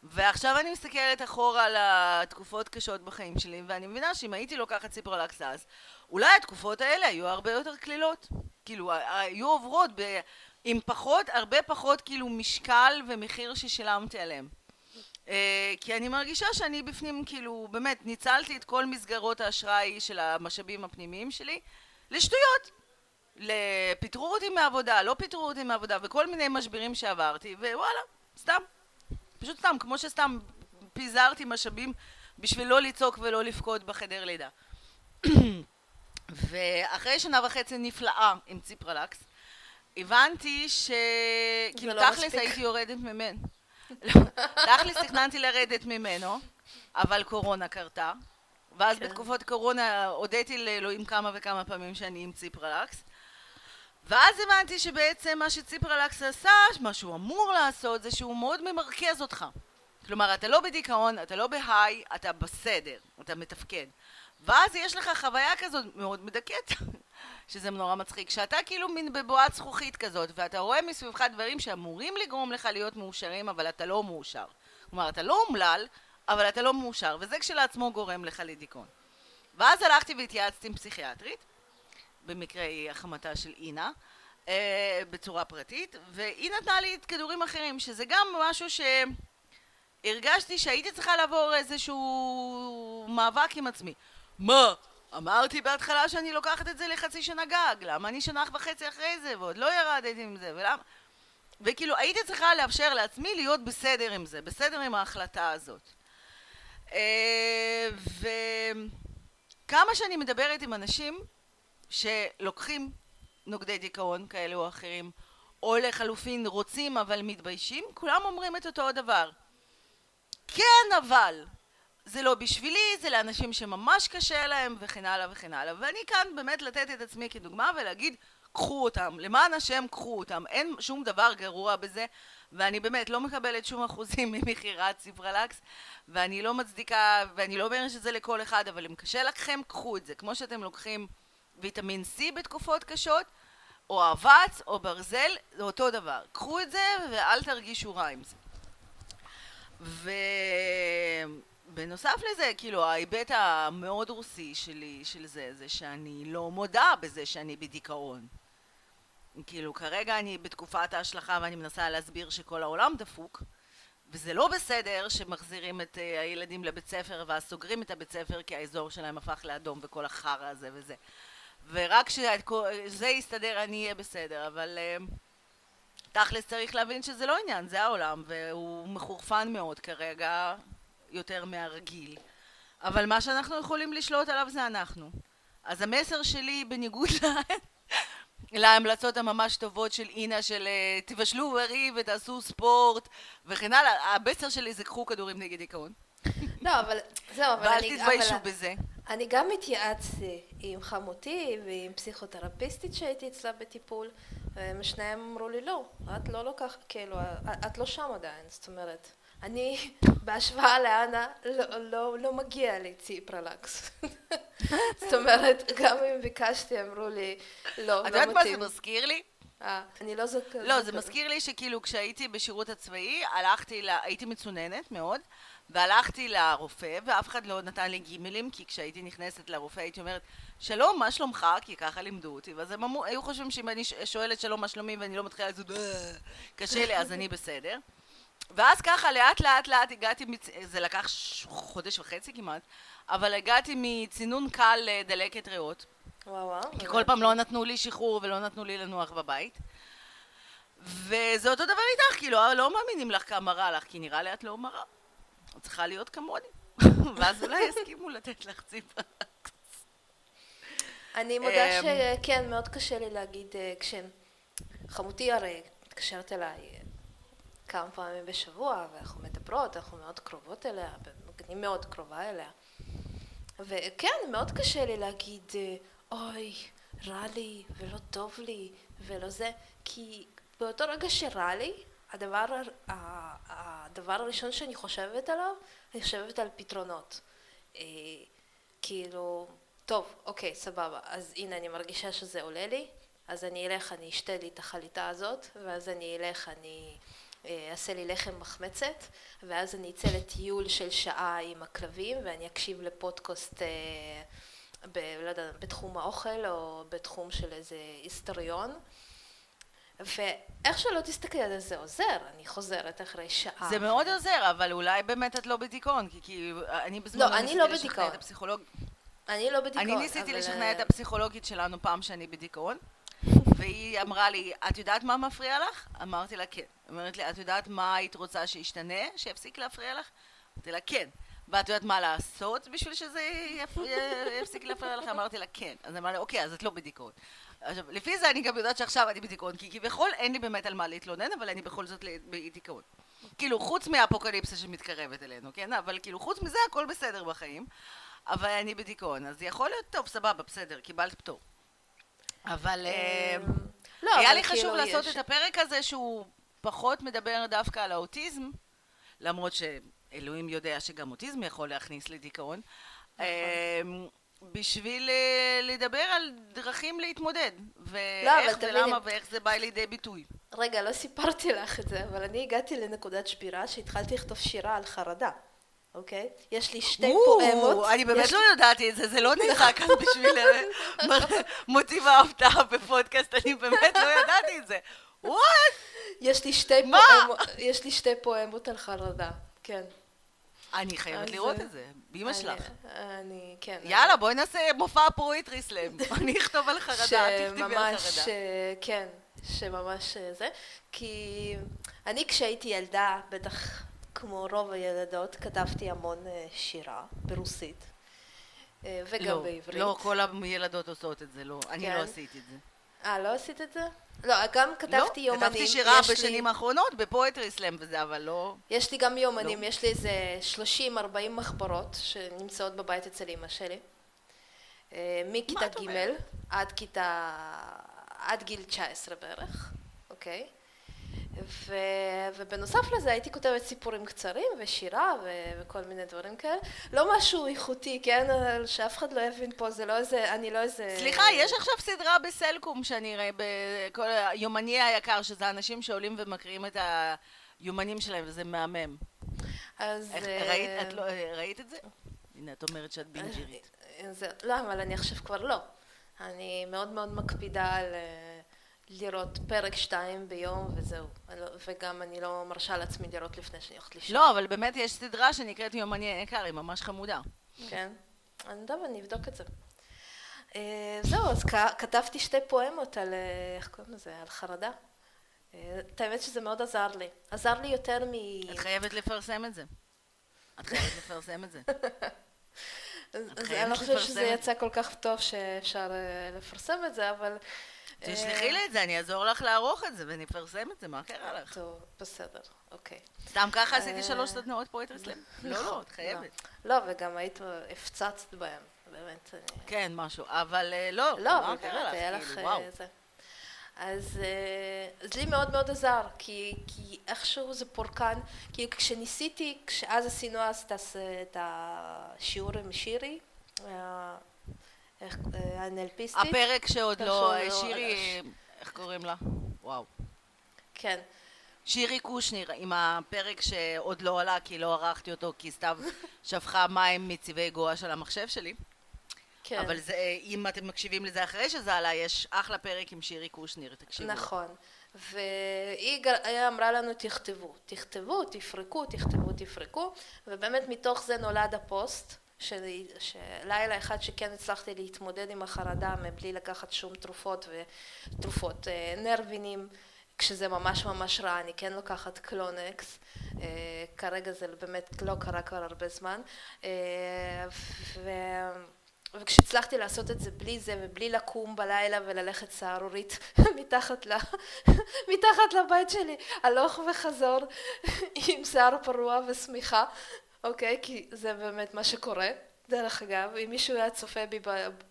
ועכשיו אני מסתכלת אחורה על התקופות קשות בחיים שלי, ואני מבינה שאם הייתי לוקחת ציפרלקס אז, אולי התקופות האלה היו הרבה יותר קלילות. כאילו, היו עוברות ב... עם פחות, הרבה פחות כאילו משקל ומחיר ששילמתי עליהם. אה, כי אני מרגישה שאני בפנים כאילו באמת ניצלתי את כל מסגרות האשראי של המשאבים הפנימיים שלי לשטויות. פיטרו אותי מעבודה, לא פיטרו אותי מעבודה וכל מיני משברים שעברתי ווואלה, סתם. פשוט סתם, כמו שסתם פיזרתי משאבים בשביל לא לצעוק ולא לבכות בחדר לידה. ואחרי שנה וחצי נפלאה עם ציפרלקס הבנתי שכאילו לא תכלס הייתי יורדת ממנו תכלס תכננתי לרדת ממנו, אבל קורונה קרתה. ואז כן. בתקופות קורונה הודיתי לאלוהים כמה וכמה פעמים שאני עם ציפרלקס. ואז הבנתי שבעצם מה שציפרלקס עשה, מה שהוא אמור לעשות, זה שהוא מאוד ממרכז אותך. כלומר, אתה לא בדיכאון, אתה לא בהיי, אתה בסדר, אתה מתפקד. ואז יש לך חוויה כזאת מאוד מדכאת, שזה נורא מצחיק, שאתה כאילו מין בבועת זכוכית כזאת, ואתה רואה מסביבך דברים שאמורים לגרום לך להיות מאושרים, אבל אתה לא מאושר. כלומר, אתה לא אומלל, אבל אתה לא מאושר, וזה כשלעצמו גורם לך לדיכאון. ואז הלכתי והתייעצתי עם פסיכיאטרית, במקרה היא החמתה של אינה, אה, בצורה פרטית, והיא נתנה לי את כדורים אחרים, שזה גם משהו שהרגשתי שהייתי צריכה לעבור איזשהו מאבק עם עצמי. מה? אמרתי בהתחלה שאני לוקחת את זה לחצי שנה גג, למה אני שנה וחצי אחרי זה ועוד לא ירדתי עם זה, ולמה? וכאילו הייתי צריכה לאפשר לעצמי להיות בסדר עם זה, בסדר עם ההחלטה הזאת. אה, וכמה שאני מדברת עם אנשים שלוקחים נוגדי דיכאון כאלה או אחרים, או לחלופין רוצים אבל מתביישים, כולם אומרים את אותו הדבר. כן אבל, זה לא בשבילי, זה לאנשים שממש קשה להם וכן הלאה וכן הלאה ואני כאן באמת לתת את עצמי כדוגמה ולהגיד קחו אותם, למען השם קחו אותם, אין שום דבר גרוע בזה ואני באמת לא מקבלת שום אחוזים ממכירת ציפרלקס ואני לא מצדיקה ואני לא אומרת שזה לכל אחד אבל אם קשה לכם קחו את זה כמו שאתם לוקחים ויטמין C בתקופות קשות או אבץ או ברזל, זה אותו דבר. קחו את זה ואל תרגישו רע עם זה. ובנוסף לזה, כאילו ההיבט המאוד רוסי שלי, של זה, זה שאני לא מודה בזה שאני בדיכאון. כאילו כרגע אני בתקופת ההשלכה ואני מנסה להסביר שכל העולם דפוק וזה לא בסדר שמחזירים את אה, הילדים לבית ספר ואז סוגרים את הבית ספר כי האזור שלהם הפך לאדום וכל החרא הזה וזה ורק כשזה יסתדר אני אהיה בסדר אבל uh, תכלס צריך להבין שזה לא עניין זה העולם והוא מחורפן מאוד כרגע יותר מהרגיל אבל מה שאנחנו יכולים לשלוט עליו זה אנחנו אז המסר שלי בניגוד להמלצות הממש טובות של אינה של אה, תבשלו בריא ותעשו ספורט וכן הלאה. המסר שלי זה קחו כדורים נגד דיכאון. לא, אבל זהו, אבל אני... ואל תתביישו בזה. אני גם התייעצתי עם חמותי ועם פסיכותרפיסטית שהייתי אצלה בטיפול, והם שניהם אמרו לי, לא, את לא לוקחת, כאילו, את לא שם עדיין, זאת אומרת, אני, בהשוואה לאנה, לא, לא, לא מגיע לי ציפרלקס. זאת אומרת, גם אם ביקשתי, אמרו לי, לא, לא מתאים. את יודעת מה זה מזכיר לי? אה, אני לא זוכרת. לא, זה מזכיר לי שכאילו כשהייתי בשירות הצבאי, הלכתי, לה, הייתי מצוננת מאוד, והלכתי לרופא, ואף אחד לא נתן לי גימלים, כי כשהייתי נכנסת לרופא הייתי אומרת, שלום, מה שלומך? כי ככה לימדו אותי, ואז הם היו חושבים שאם אני שואלת שלום, מה שלומי, ואני לא מתחילה לעשות, קשה לי, אז אני בסדר. ואז ככה לאט לאט לאט הגעתי, מצ... זה לקח ש... חודש וחצי כמעט, אבל הגעתי מצינון קל לדלקת ריאות. וואו וואו. כי כל פעם לא נתנו לי שחרור ולא נתנו לי לנוח בבית. וזה אותו דבר איתך, כאילו, לא מאמינים לך כמה רע לך, כי נראה לי את לא מראה. את צריכה להיות כמוני. ואז אולי יסכימו לתת לך ציפה. אני מודה אמ, שכן, מאוד קשה לי להגיד, אה, כשחמותי הרי מתקשרת אליי כמה פעמים בשבוע, ואנחנו מדברות, אנחנו מאוד קרובות אליה, אני מאוד קרובה אליה. וכן, מאוד קשה לי להגיד, אוי, רע לי, ולא טוב לי, ולא זה, כי באותו רגע שרע לי, הדבר, הדבר הראשון שאני חושבת עליו, אני חושבת על פתרונות. אה, כאילו, טוב, אוקיי, סבבה, אז הנה אני מרגישה שזה עולה לי, אז אני אלך, אני אשתה לי את החליטה הזאת, ואז אני אלך, אני אה, אעשה לי לחם מחמצת, ואז אני אצא לטיול של שעה עם הכלבים, ואני אקשיב לפודקאסט, אה, ב, לא יודע, בתחום האוכל, או בתחום של איזה היסטוריון. ואיך שלא תסתכלי על זה, זה עוזר, אני חוזרת אחרי שעה. זה מאוד עוזר, אבל אולי באמת את לא בדיכאון, כי, כי אני בזמן לא, אני לא בדיכאון. אני לא בדיכאון. אני ניסיתי לשכנע את הפסיכולוגית שלנו פעם שאני בדיכאון, והיא אמרה לי, את יודעת מה מפריע לך? אמרתי לה, כן. אומרת לי, את יודעת מה היית רוצה שישתנה, שיפסיק להפריע לך? אמרתי לה, כן. ואת יודעת מה לעשות בשביל שזה יפסיק להפריע לך? אמרתי לה, כן. אז אמרה לי, אוקיי, אז את לא בדיכאון. עכשיו, לפי זה אני גם יודעת שעכשיו אני בדיכאון, כי כביכול אין לי באמת על מה להתלונן, אבל אני בכל זאת בדיכאון. כאילו, חוץ מהאפוקליפסה שמתקרבת אלינו, כן? אבל כאילו, חוץ מזה הכל בסדר בחיים, אבל אני בדיכאון. אז יכול להיות, טוב, סבבה, בסדר, קיבלת פטור. אבל אה, אמ, לא, היה לי חשוב כאילו לעשות את הפרק הזה שהוא פחות מדבר דווקא על האוטיזם, למרות שאלוהים יודע שגם אוטיזם יכול להכניס לדיכאון. נכון. אמ, בשביל אה, לדבר על דרכים להתמודד, ואיך לא, ולמה ואיך זה בא לידי ביטוי. רגע, לא סיפרתי לך את זה, אבל אני הגעתי לנקודת שבירה שהתחלתי לכתוב שירה על חרדה. אוקיי? יש לי שתי פואמות. אני באמת לא ידעתי את זה, זה לא נראה כאן בשביל אה, מוטיב ההפתעה בפודקאסט, אני באמת לא ידעתי את זה. וואט? יש לי שתי פואמות, יש לי שתי פואמות על חרדה, כן. אני חייבת לראות את זה, באמא שלך. אני, כן. יאללה, בואי נעשה מופע פרויטרי סלאם. אני אכתוב על חרדה, תכתבי על חרדה. אה, כן, שממש אה, זה. כי אני כשהייתי ילדה, בטח כמו רוב הילדות, כתבתי המון אה, שירה ברוסית. וגם לא, בעברית. לא, כל הילדות עושות את זה, לא. אני לא כן. עשיתי את זה. אה, לא עשית את זה? לא, גם כתבתי לא, יומנים. כתבתי שירה בשנים לי... האחרונות בפואטרי סלאם וזה, אבל לא... יש לי גם יומנים, לא. יש לי איזה 30-40 מחברות שנמצאות בבית אצל אמא שלי. אה, מכיתה ג' עד כיתה... עד גיל 19 בערך, אוקיי? ו... ובנוסף לזה הייתי כותבת סיפורים קצרים ושירה ו... וכל מיני דברים כאלה. לא משהו איכותי, כן? שאף אחד לא יבין פה, זה לא איזה, אני לא איזה... סליחה, יש עכשיו סדרה בסלקום שאני אראה, בכל היומני היקר, שזה אנשים שעולים ומקריאים את היומנים שלהם, וזה מהמם. אז... איך, אה, ראית, את לא, ראית את זה? הנה, את אומרת שאת בינג'רית. זה, לא, אבל אני עכשיו כבר לא. אני מאוד מאוד מקפידה על אה, לראות פרק שתיים ביום וזהו. לא- וגם אני לא מרשה לעצמי לראות לפני שאני הולכת לישון. לא, אבל באמת יש סדרה שנקראת יומני היקר, היא ממש חמודה. כן. אני טוב, אני אבדוק את זה. אה, זהו, אז כתבתי שתי פואמות על, אה, איך קוראים לזה? על חרדה. אה, את האמת שזה מאוד עזר לי. עזר לי יותר מ... את חייבת לפרסם את זה. את חייבת לפרסם את זה. אני לא חושבת שזה יצא כל כך טוב שאפשר לפרסם את זה, אבל... תשלחי אה, לי את זה, אני אעזור לך לערוך את זה ונפרסם את זה, מה קרה לך? טוב, בסדר, אוקיי. סתם ככה עשיתי אה, שלוש סדנאות פואטרי סלאם. לא, לא, את חייבת. לא, וגם היית הפצצת בהם, באמת. אני- כן, משהו, אבל אה, לא, לא, באמת? היה לך... כאילו. אה, זה. אז, אה, אז לי מאוד מאוד עזר, כי, כי איכשהו זה פורקן, כי כשניסיתי, כשאז עשינו אז את השיעור עם שירי, אה, איך- אה, הנלפיסטית, הפרק שעוד שעוד לא, לא שירי, איך קוראים לה? וואו. כן, שירי קושניר, עם הפרק שעוד לא עלה כי לא ערכתי אותו כי סתיו שפכה מים מצבעי גואה של המחשב שלי. כן, אבל זה, אם אתם מקשיבים לזה אחרי שזה עלה, יש אחלה פרק עם שירי קושניר, תקשיבו. נכון. והיא אמרה לנו תכתבו, תכתבו, תפרקו, תכתבו, תפרקו, ובאמת מתוך זה נולד הפוסט, שלי- שלילה אחד שכן הצלחתי להתמודד עם החרדה מבלי לקחת שום תרופות ותרופות אה, נרווינים, כשזה ממש ממש רע, אני כן לוקחת קלונקס, אה, כרגע זה באמת לא קרה כבר הרבה זמן, אה, ו... וכשהצלחתי לעשות את זה בלי זה ובלי לקום בלילה וללכת סהרורית מתחת, ל... מתחת לבית שלי, הלוך וחזור עם שיער פרוע ושמיכה, אוקיי? כי זה באמת מה שקורה. דרך אגב, אם מישהו היה צופה בי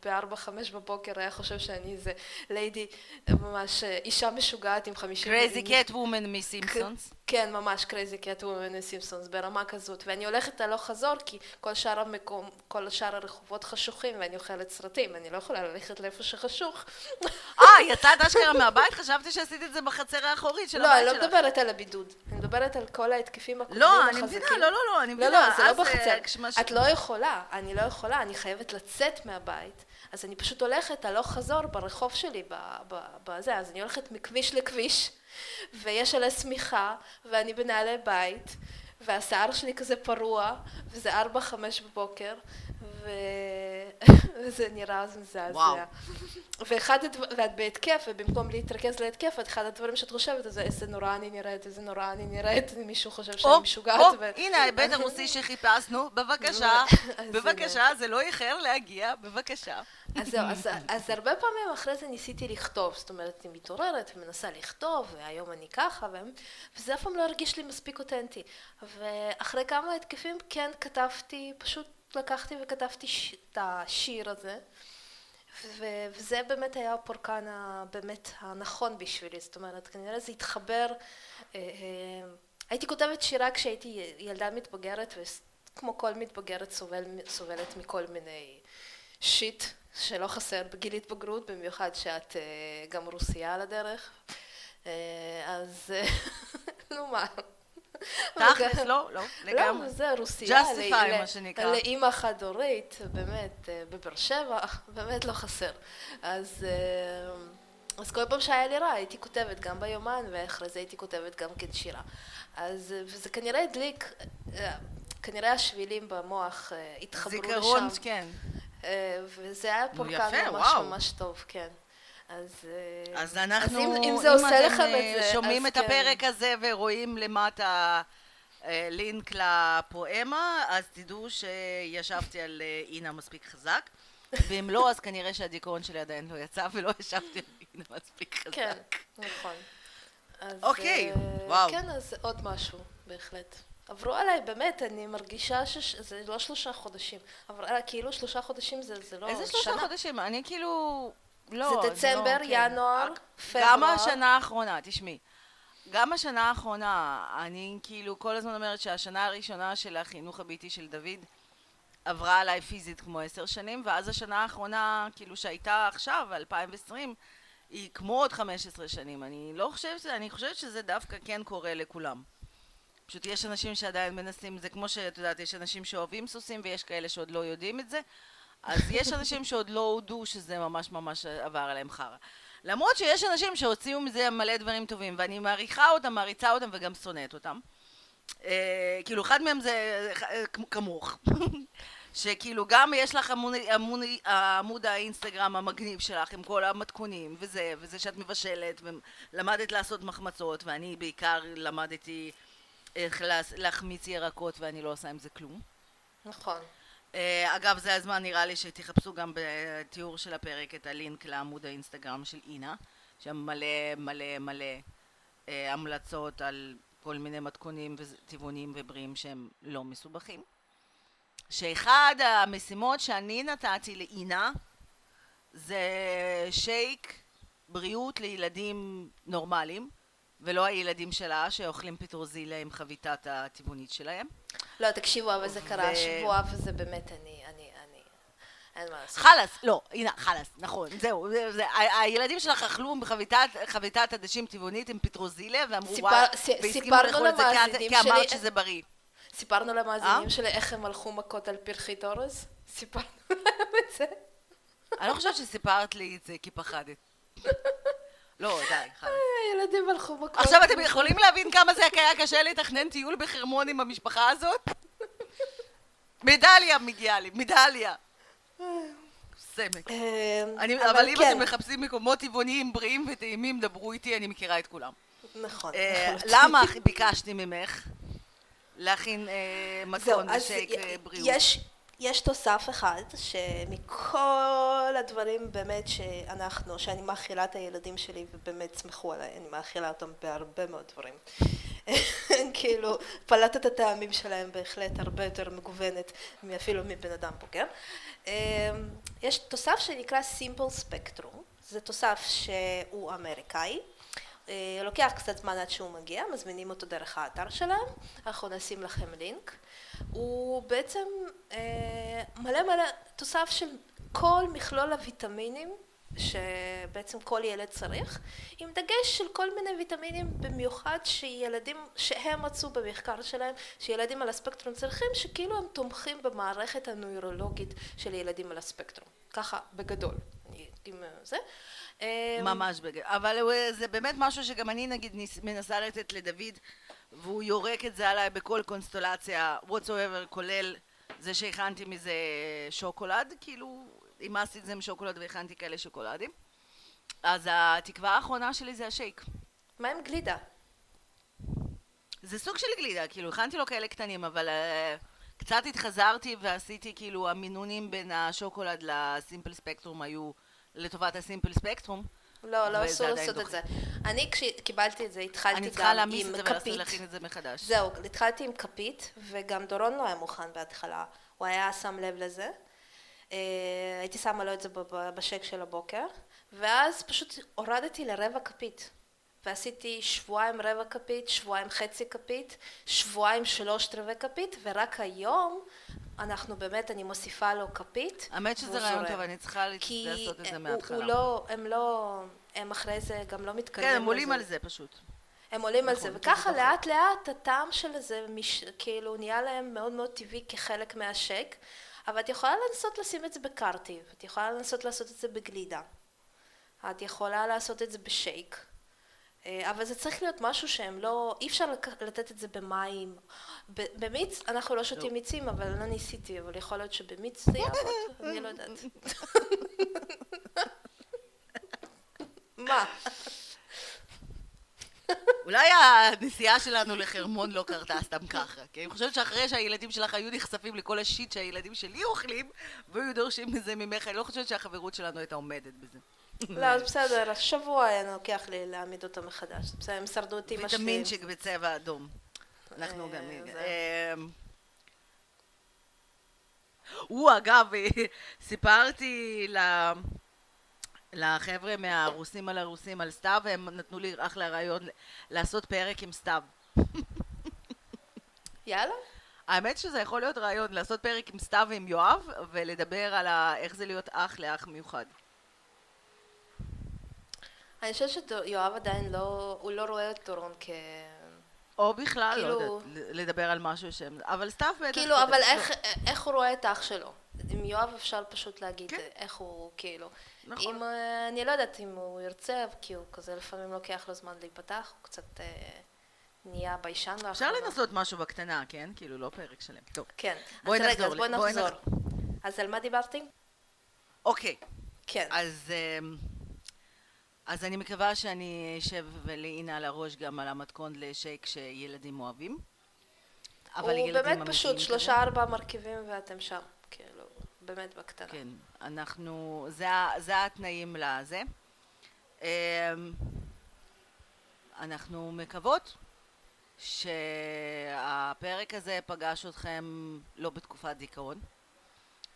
בארבע, חמש בבוקר, היה חושב שאני איזה ליידי, ממש אה, אישה משוגעת עם חמישים... crazy cat woman מסימפסונס. כן, ממש crazy cat woman סימפסונס, ברמה כזאת. ואני הולכת הלוך חזור, כי כל שאר המקום, כל שאר הרחובות חשוכים, ואני אוכלת סרטים, אני לא יכולה ללכת לאיפה שחשוך. אה, יצאת אשכרה מהבית? חשבתי שעשית את זה בחצר האחורית של לא, הבית אני שלך. לא מדברת על הבידוד, אני מדברת על כל ההתקפים הקודמים לא, אני. מבינה, לא, לא, לא, אני לא, מבינה. לא, זה לא אה, בחצר. את לא יכולה, אני לא יכולה, אני חייבת לצאת מהבית. אז אני פשוט הולכת הלוך חזור ברחוב שלי, בזה, אז אני הולכת מכביש לכביש, ויש עליה שמיכה, ואני בנעלי בית, והשיער שלי כזה פרוע, וזה ארבע, חמש בבוקר. וזה נראה מזעזע. וואו. ואחד הדבר, ואת בהתקף, ובמקום להתרכז להתקף, את אחד הדברים שאת חושבת, זה איזה נורא אני נראית, איזה נורא אני נראית, מישהו חושב שאני משוגעת. הנה ההיבט הרוסי שחיפשנו, בבקשה, אז בבקשה, זה לא איחר להגיע, בבקשה. אז זהו, אז, אז הרבה פעמים אחרי זה ניסיתי לכתוב, זאת אומרת, אני מתעוררת ומנסה לכתוב, והיום אני ככה. וזה אף פעם לא הרגיש לי מספיק אותנטי. ואחרי כמה התקפים כן כתבתי, פשוט לקחתי וכתבתי ש... את השיר הזה, ו... וזה באמת היה הפורקן הבאמת הנכון בשבילי, זאת אומרת, כנראה זה התחבר, אה, אה, הייתי כותבת שירה כשהייתי ילדה מתבגרת, וכמו כל מתבגרת סובל, סובלת מכל מיני שיט שלא חסר בגיל התבגרות, במיוחד שאת אה, גם רוסייה על הדרך. אז נו מה. תכלס, לא, לא, לגמרי. לא, זה רוסיה. ל- מה שנקרא. לאימא חד-הורית, באמת, אה, בבאר שבע, באמת לא חסר. אז... אה, אז כל פעם שהיה לי רע הייתי כותבת גם ביומן ואחרי זה הייתי כותבת גם כן שירה. אז אה, וזה כנראה הדליק, אה, כנראה השבילים במוח התחברו לשם. זיכרון, כן. וזה היה פורקן יפה, ממש וואו. ממש טוב, כן. אז... אה, אז אנחנו, אם, אם זה עושה אתם לכם אה, את זה, שומעים אז את כן. הפרק הזה ורואים למטה אה, לינק לפואמה, אז תדעו שישבתי על אה, אינה מספיק חזק. ואם לא, אז כנראה שהדיכאון שלי עדיין לא יצא ולא ישבתי על אינה מספיק חזק. כן, נכון. אז, אוקיי, וואו. כן, אז עוד משהו, בהחלט. עברו עליי, באמת, אני מרגישה שזה לא שלושה חודשים. עברו עליי, כאילו שלושה חודשים זה, זה לא איזה שלושה שנה. חודשים? אני כאילו... לא, זה דצמבר, לא, כן. ינואר, גם פברואר. השנה האחרונה, תשמעי. גם השנה האחרונה, אני כאילו כל הזמן אומרת שהשנה הראשונה של החינוך הביתי של דוד עברה עליי פיזית כמו עשר שנים, ואז השנה האחרונה, כאילו שהייתה עכשיו, 2020, היא כמו עוד 15 שנים. אני לא חושבת, אני חושבת שזה דווקא כן קורה לכולם. פשוט יש אנשים שעדיין מנסים, זה כמו שאת יודעת, יש אנשים שאוהבים סוסים ויש כאלה שעוד לא יודעים את זה, אז יש אנשים שעוד לא הודו שזה ממש ממש עבר עליהם חרא. למרות שיש אנשים שהוציאו מזה מלא דברים טובים, ואני מעריכה אותם, מעריצה אותם וגם שונאת אותם. אה, כאילו, אחד מהם זה אה, כמוך. שכאילו גם יש לך עמוד, עמוד, עמוד האינסטגרם המגניב שלך עם כל המתכונים וזה, וזה שאת מבשלת ולמדת לעשות מחמצות ואני בעיקר למדתי איך להחמיץ ירקות ואני לא עושה עם זה כלום. נכון. אה, אגב, זה הזמן נראה לי שתחפשו גם בתיאור של הפרק את הלינק לעמוד האינסטגרם של אינה, שם מלא מלא מלא אה, המלצות על כל מיני מתכונים וטבעונים ובריאים שהם לא מסובכים. שאחד המשימות שאני נתתי לאינה זה שייק בריאות לילדים נורמליים ולא הילדים שלה שאוכלים פטרוזילה עם חביתת הטבעונית שלהם. לא, תקשיבו, אבל זה קרה השבוע וזה באמת אני, אני, אני, אין מה לעשות. חלאס, לא, הנה, חלאס, נכון, זהו, זה, זה, הילדים שלך אכלו בחביתת עדשים טבעונית עם פטרוזילה ואמרו וואו, והסכימו לאכול את זה כי אמרת שזה בריא. סיפרנו למאזינים אה? שלי איך הם הלכו מכות על פרחית אורז? סיפרנו להם את זה. אני לא חושבת שסיפרת לי את זה כי פחדת. לא, די, חלאס. הילדים הלכו מכות. עכשיו אתם יכולים להבין כמה זה היה קשה לתכנן טיול בחרמון עם המשפחה הזאת? מדליה מגיעה לי, מדליה. סמק. אה, אבל אם כן. אתם מחפשים מקומות טבעוניים, בריאים וטעימים, דברו איתי, אני מכירה את כולם. נכון. אה, למה ביקשתי ממך? להכין אה, מתכון ושייק אה, בריאות. יש, תוסף אחד שמכל הדברים באמת שאנחנו, שאני מאכילה את הילדים שלי ובאמת סמכו עליי, אני מאכילה אותם בהרבה מאוד דברים. כאילו, פלטת הטעמים שלהם בהחלט הרבה יותר מגוונת מאפילו מבן אדם בוגר. אמ, יש תוסף שנקרא Simple Spectrum, זה תוסף שהוא אמריקאי. אה, לוקח קצת זמן עד שהוא מגיע, מזמינים אותו דרך האתר שלהם, אנחנו נשים לכם לינק. הוא בעצם אה, מלא מלא תוסף של כל מכלול הוויטמינים שבעצם כל ילד צריך, עם דגש של כל מיני ויטמינים במיוחד שילדים, שהם מצאו במחקר שלהם, שילדים על הספקטרום צריכים, שכאילו הם תומכים במערכת הנוירולוגית של ילדים על הספקטרום, ככה בגדול, עם זה. ממש בגלל, אבל זה באמת משהו שגם אני נגיד מנסה לתת לדוד והוא יורק את זה עליי בכל קונסטולציה whatsoever כולל זה שהכנתי מזה שוקולד כאילו אימסתי את זה עם שוקולד והכנתי כאלה שוקולדים אז התקווה האחרונה שלי זה השייק מה עם גלידה? זה סוג של גלידה כאילו הכנתי לו כאלה קטנים אבל uh, קצת התחזרתי ועשיתי כאילו המינונים בין השוקולד לסימפל ספקטרום היו לטובת הסימפל ספקטרום. לא, לא אסור לעשות את זה. אני כשקיבלתי את זה התחלתי גם עם כפית. אני צריכה להעמיס את זה ולהכין את זה מחדש. זהו, התחלתי עם כפית, וגם דורון לא היה מוכן בהתחלה. הוא היה שם לב לזה. אה, הייתי שמה לו את זה בשק של הבוקר, ואז פשוט הורדתי לרבע כפית. ועשיתי שבועיים רבע כפית, שבועיים חצי כפית, שבועיים שלושת רבעי כפית, ורק היום אנחנו באמת, אני מוסיפה לו כפית. האמת שזה רעיון טוב, אני צריכה לעשות את זה מההתחלה. כי לא, הם לא, הם אחרי זה גם לא מתקדמים כן, הם עולים על זה פשוט. הם עולים על זה, נכון, וככה לאט לאט הטעם של זה כאילו נהיה להם מאוד מאוד טבעי כחלק מהשק, אבל את יכולה לנסות לשים את זה בקרטיב, את יכולה לנסות לעשות את זה בגלידה, את יכולה לעשות את זה בשייק. אה, אבל זה צריך להיות משהו שהם לא, אי אפשר לתת את זה במים. במיץ, אנחנו לא שותים לא. מיצים, אבל לא ניסיתי, אבל יכול להיות שבמיץ זה יעבוד, אני לא יודעת. מה? אולי הנסיעה שלנו לחרמון לא קרתה סתם ככה, כי אני חושבת שאחרי שהילדים שלך היו נחשפים לכל השיט שהילדים שלי אוכלים, והיו דורשים מזה ממך, אני לא חושבת שהחברות שלנו הייתה עומדת בזה. לא, אז בסדר, השבוע היה לוקח לי להעמיד אותה מחדש. בסדר, הם שרדו אותי משווים. ויטמינצ'יק בצבע אדום. אנחנו גם... אמ, הוא אגב, סיפרתי ל... לחבר'ה מהרוסים על הרוסים על סתיו, והם נתנו לי אחלה רעיון לעשות פרק עם סתיו. יאללה. האמת שזה יכול להיות רעיון, לעשות פרק עם סתיו ועם יואב, ולדבר על. איך זה להיות אח לאח מיוחד. אני חושבת שיואב עדיין לא, הוא לא רואה את דורון כ... או בכלל, כאילו- לא יודעת, לדבר על משהו שהם... אבל סתיו בטח... כאילו, אבל לא. איך, איך הוא רואה את האח שלו? עם יואב אפשר פשוט להגיד כן. איך הוא, כאילו. נכון. אם, אה, אני לא יודעת אם הוא ירצה, כי הוא כזה לפעמים לוקח לו זמן להיפתח, הוא קצת אה, נהיה ביישן לאחרונה. אפשר לנסות משהו בקטנה, כן? כאילו, לא פרק שלם. טוב. כן. בואי אז רגע, נחזור אז בואי ל- בואי נחזור. נח- אז על מה דיברתי? אוקיי, כן. אז... אמ, אז אני מקווה שאני אשב ולעינה על הראש גם על המתכון לשייק שילדים אוהבים. אבל הוא באמת פשוט. שלושה ארבעה מרכיבים ואתם שם, כאילו, באמת בקטנה. כן, אנחנו... זה, זה התנאים לזה. אמ, אנחנו מקוות שהפרק הזה פגש אתכם לא בתקופת דיכאון.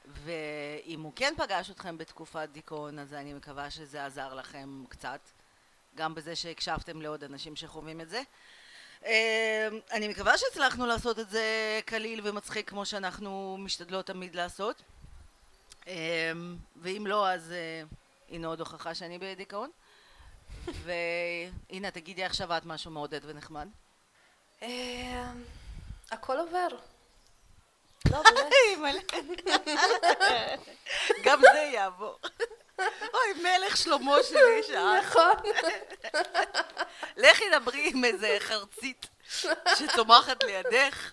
ואם הוא כן פגש אתכם בתקופת דיכאון, אז אני מקווה שזה עזר לכם קצת, גם בזה שהקשבתם לעוד אנשים שחווים את זה. אה, אני מקווה שהצלחנו לעשות את זה קליל ומצחיק כמו שאנחנו משתדלות תמיד לעשות. אה, ואם לא, אז אה, הנה עוד הוכחה שאני בדיכאון. והנה, תגידי עכשיו את משהו מעודד ונחמד. הכל עובר. לא. גם זה יעבור. אוי, מלך שלמה שלי שעה. נכון. לכי דברי עם איזה חרצית שצומחת לידך.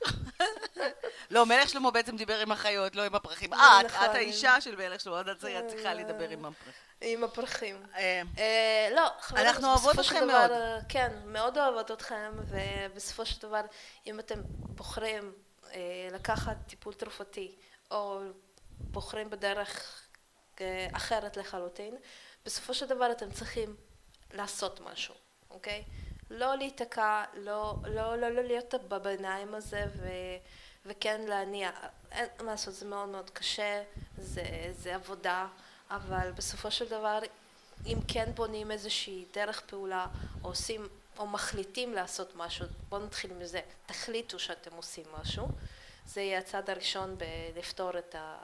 לא, מלך שלמה בעצם דיבר עם החיות, לא עם הפרחים. אה, את- נכון. את האישה של מלך שלמה, את צריכה- צריכה לדבר עם הפרחים. עם הפרחים. אה, אה, לא, חברים, אנחנו אוהבות אתכם מאוד. אה, כן, מאוד אוהבות אתכם, ובסופו של דבר, אם אתם בוחרים אה, לקחת טיפול תרופתי, או בוחרים בדרך אה, אחרת לחלוטין, בסופו של דבר אתם צריכים לעשות משהו, אוקיי? לא להיתקע, לא, לא, לא, לא להיות בביניים הזה, ו... וכן להניע, אין מה לעשות, זה מאוד מאוד קשה, זה, זה עבודה, אבל בסופו של דבר, אם כן בונים איזושהי דרך פעולה, או עושים, או מחליטים לעשות משהו, בואו נתחיל מזה, תחליטו שאתם עושים משהו, זה יהיה הצעד הראשון בלפתור את ה...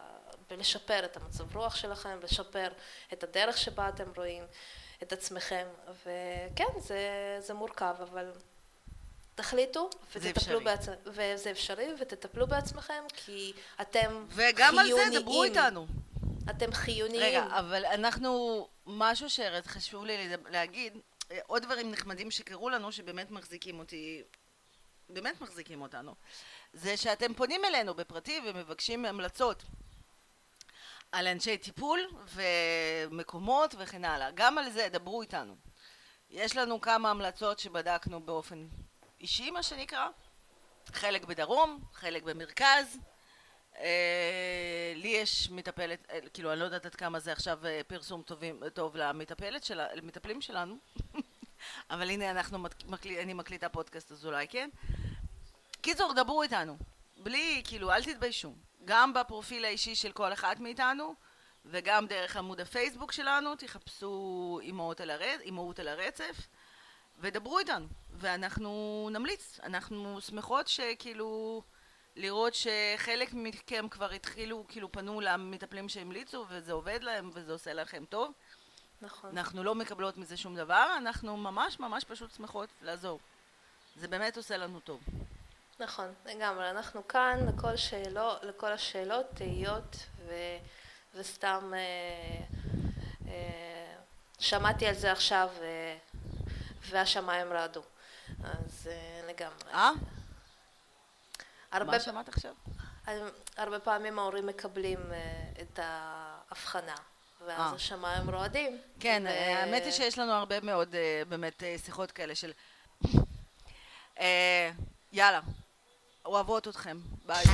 בלשפר את המצב רוח שלכם, לשפר את הדרך שבה אתם רואים את עצמכם, וכן, זה, זה מורכב, אבל תחליטו ותטפלו. בעצמכם, וזה אפשרי, ותטפלו בעצמכם, כי אתם וגם על חיוניים. זה דברו איתנו. אתם חיוניים. רגע, אבל אנחנו, משהו שחשוב לי להגיד, עוד דברים נחמדים שקרו לנו שבאמת מחזיקים אותי, באמת מחזיקים אותנו, זה שאתם פונים אלינו בפרטי ומבקשים המלצות על אנשי טיפול ומקומות וכן הלאה. גם על זה דברו איתנו. יש לנו כמה המלצות שבדקנו באופן אישי, מה שנקרא, חלק בדרום, חלק במרכז. אה, לי יש מטפלת, אה, כאילו אני לא יודעת עד כמה זה עכשיו אה, פרסום טובים, טוב למטפלת של, למטפלים שלנו, אבל הנה אנחנו, מת- מקלי, אני מקליטה פודקאסט אז אולי כן. קיצור, דברו איתנו, בלי, כאילו, אל תתביישו. גם בפרופיל האישי של כל אחת מאיתנו, וגם דרך עמוד הפייסבוק שלנו, תחפשו אימהות על, הרצ... על הרצף, ודברו איתנו, ואנחנו נמליץ. אנחנו שמחות שכאילו, לראות שחלק מכם כבר התחילו, כאילו פנו למטפלים שהמליצו, וזה עובד להם, וזה עושה לכם טוב. נכון. אנחנו לא מקבלות מזה שום דבר, אנחנו ממש ממש פשוט שמחות לעזור. זה באמת עושה לנו טוב. נכון, לגמרי. אנחנו כאן לכל, שאלו, לכל השאלות, תהיות, ו, וסתם אה, אה, שמעתי על זה עכשיו, אה, והשמיים רעדו. אז אה, לגמרי. אה? הרבה, מה שמעת עכשיו? הרבה פעמים ההורים מקבלים אה, את ההבחנה, ואז אה. השמיים רועדים. כן, ו- האמת היא שיש לנו הרבה מאוד אה, באמת שיחות כאלה של... יאללה, אוהבות אתכם, ביי.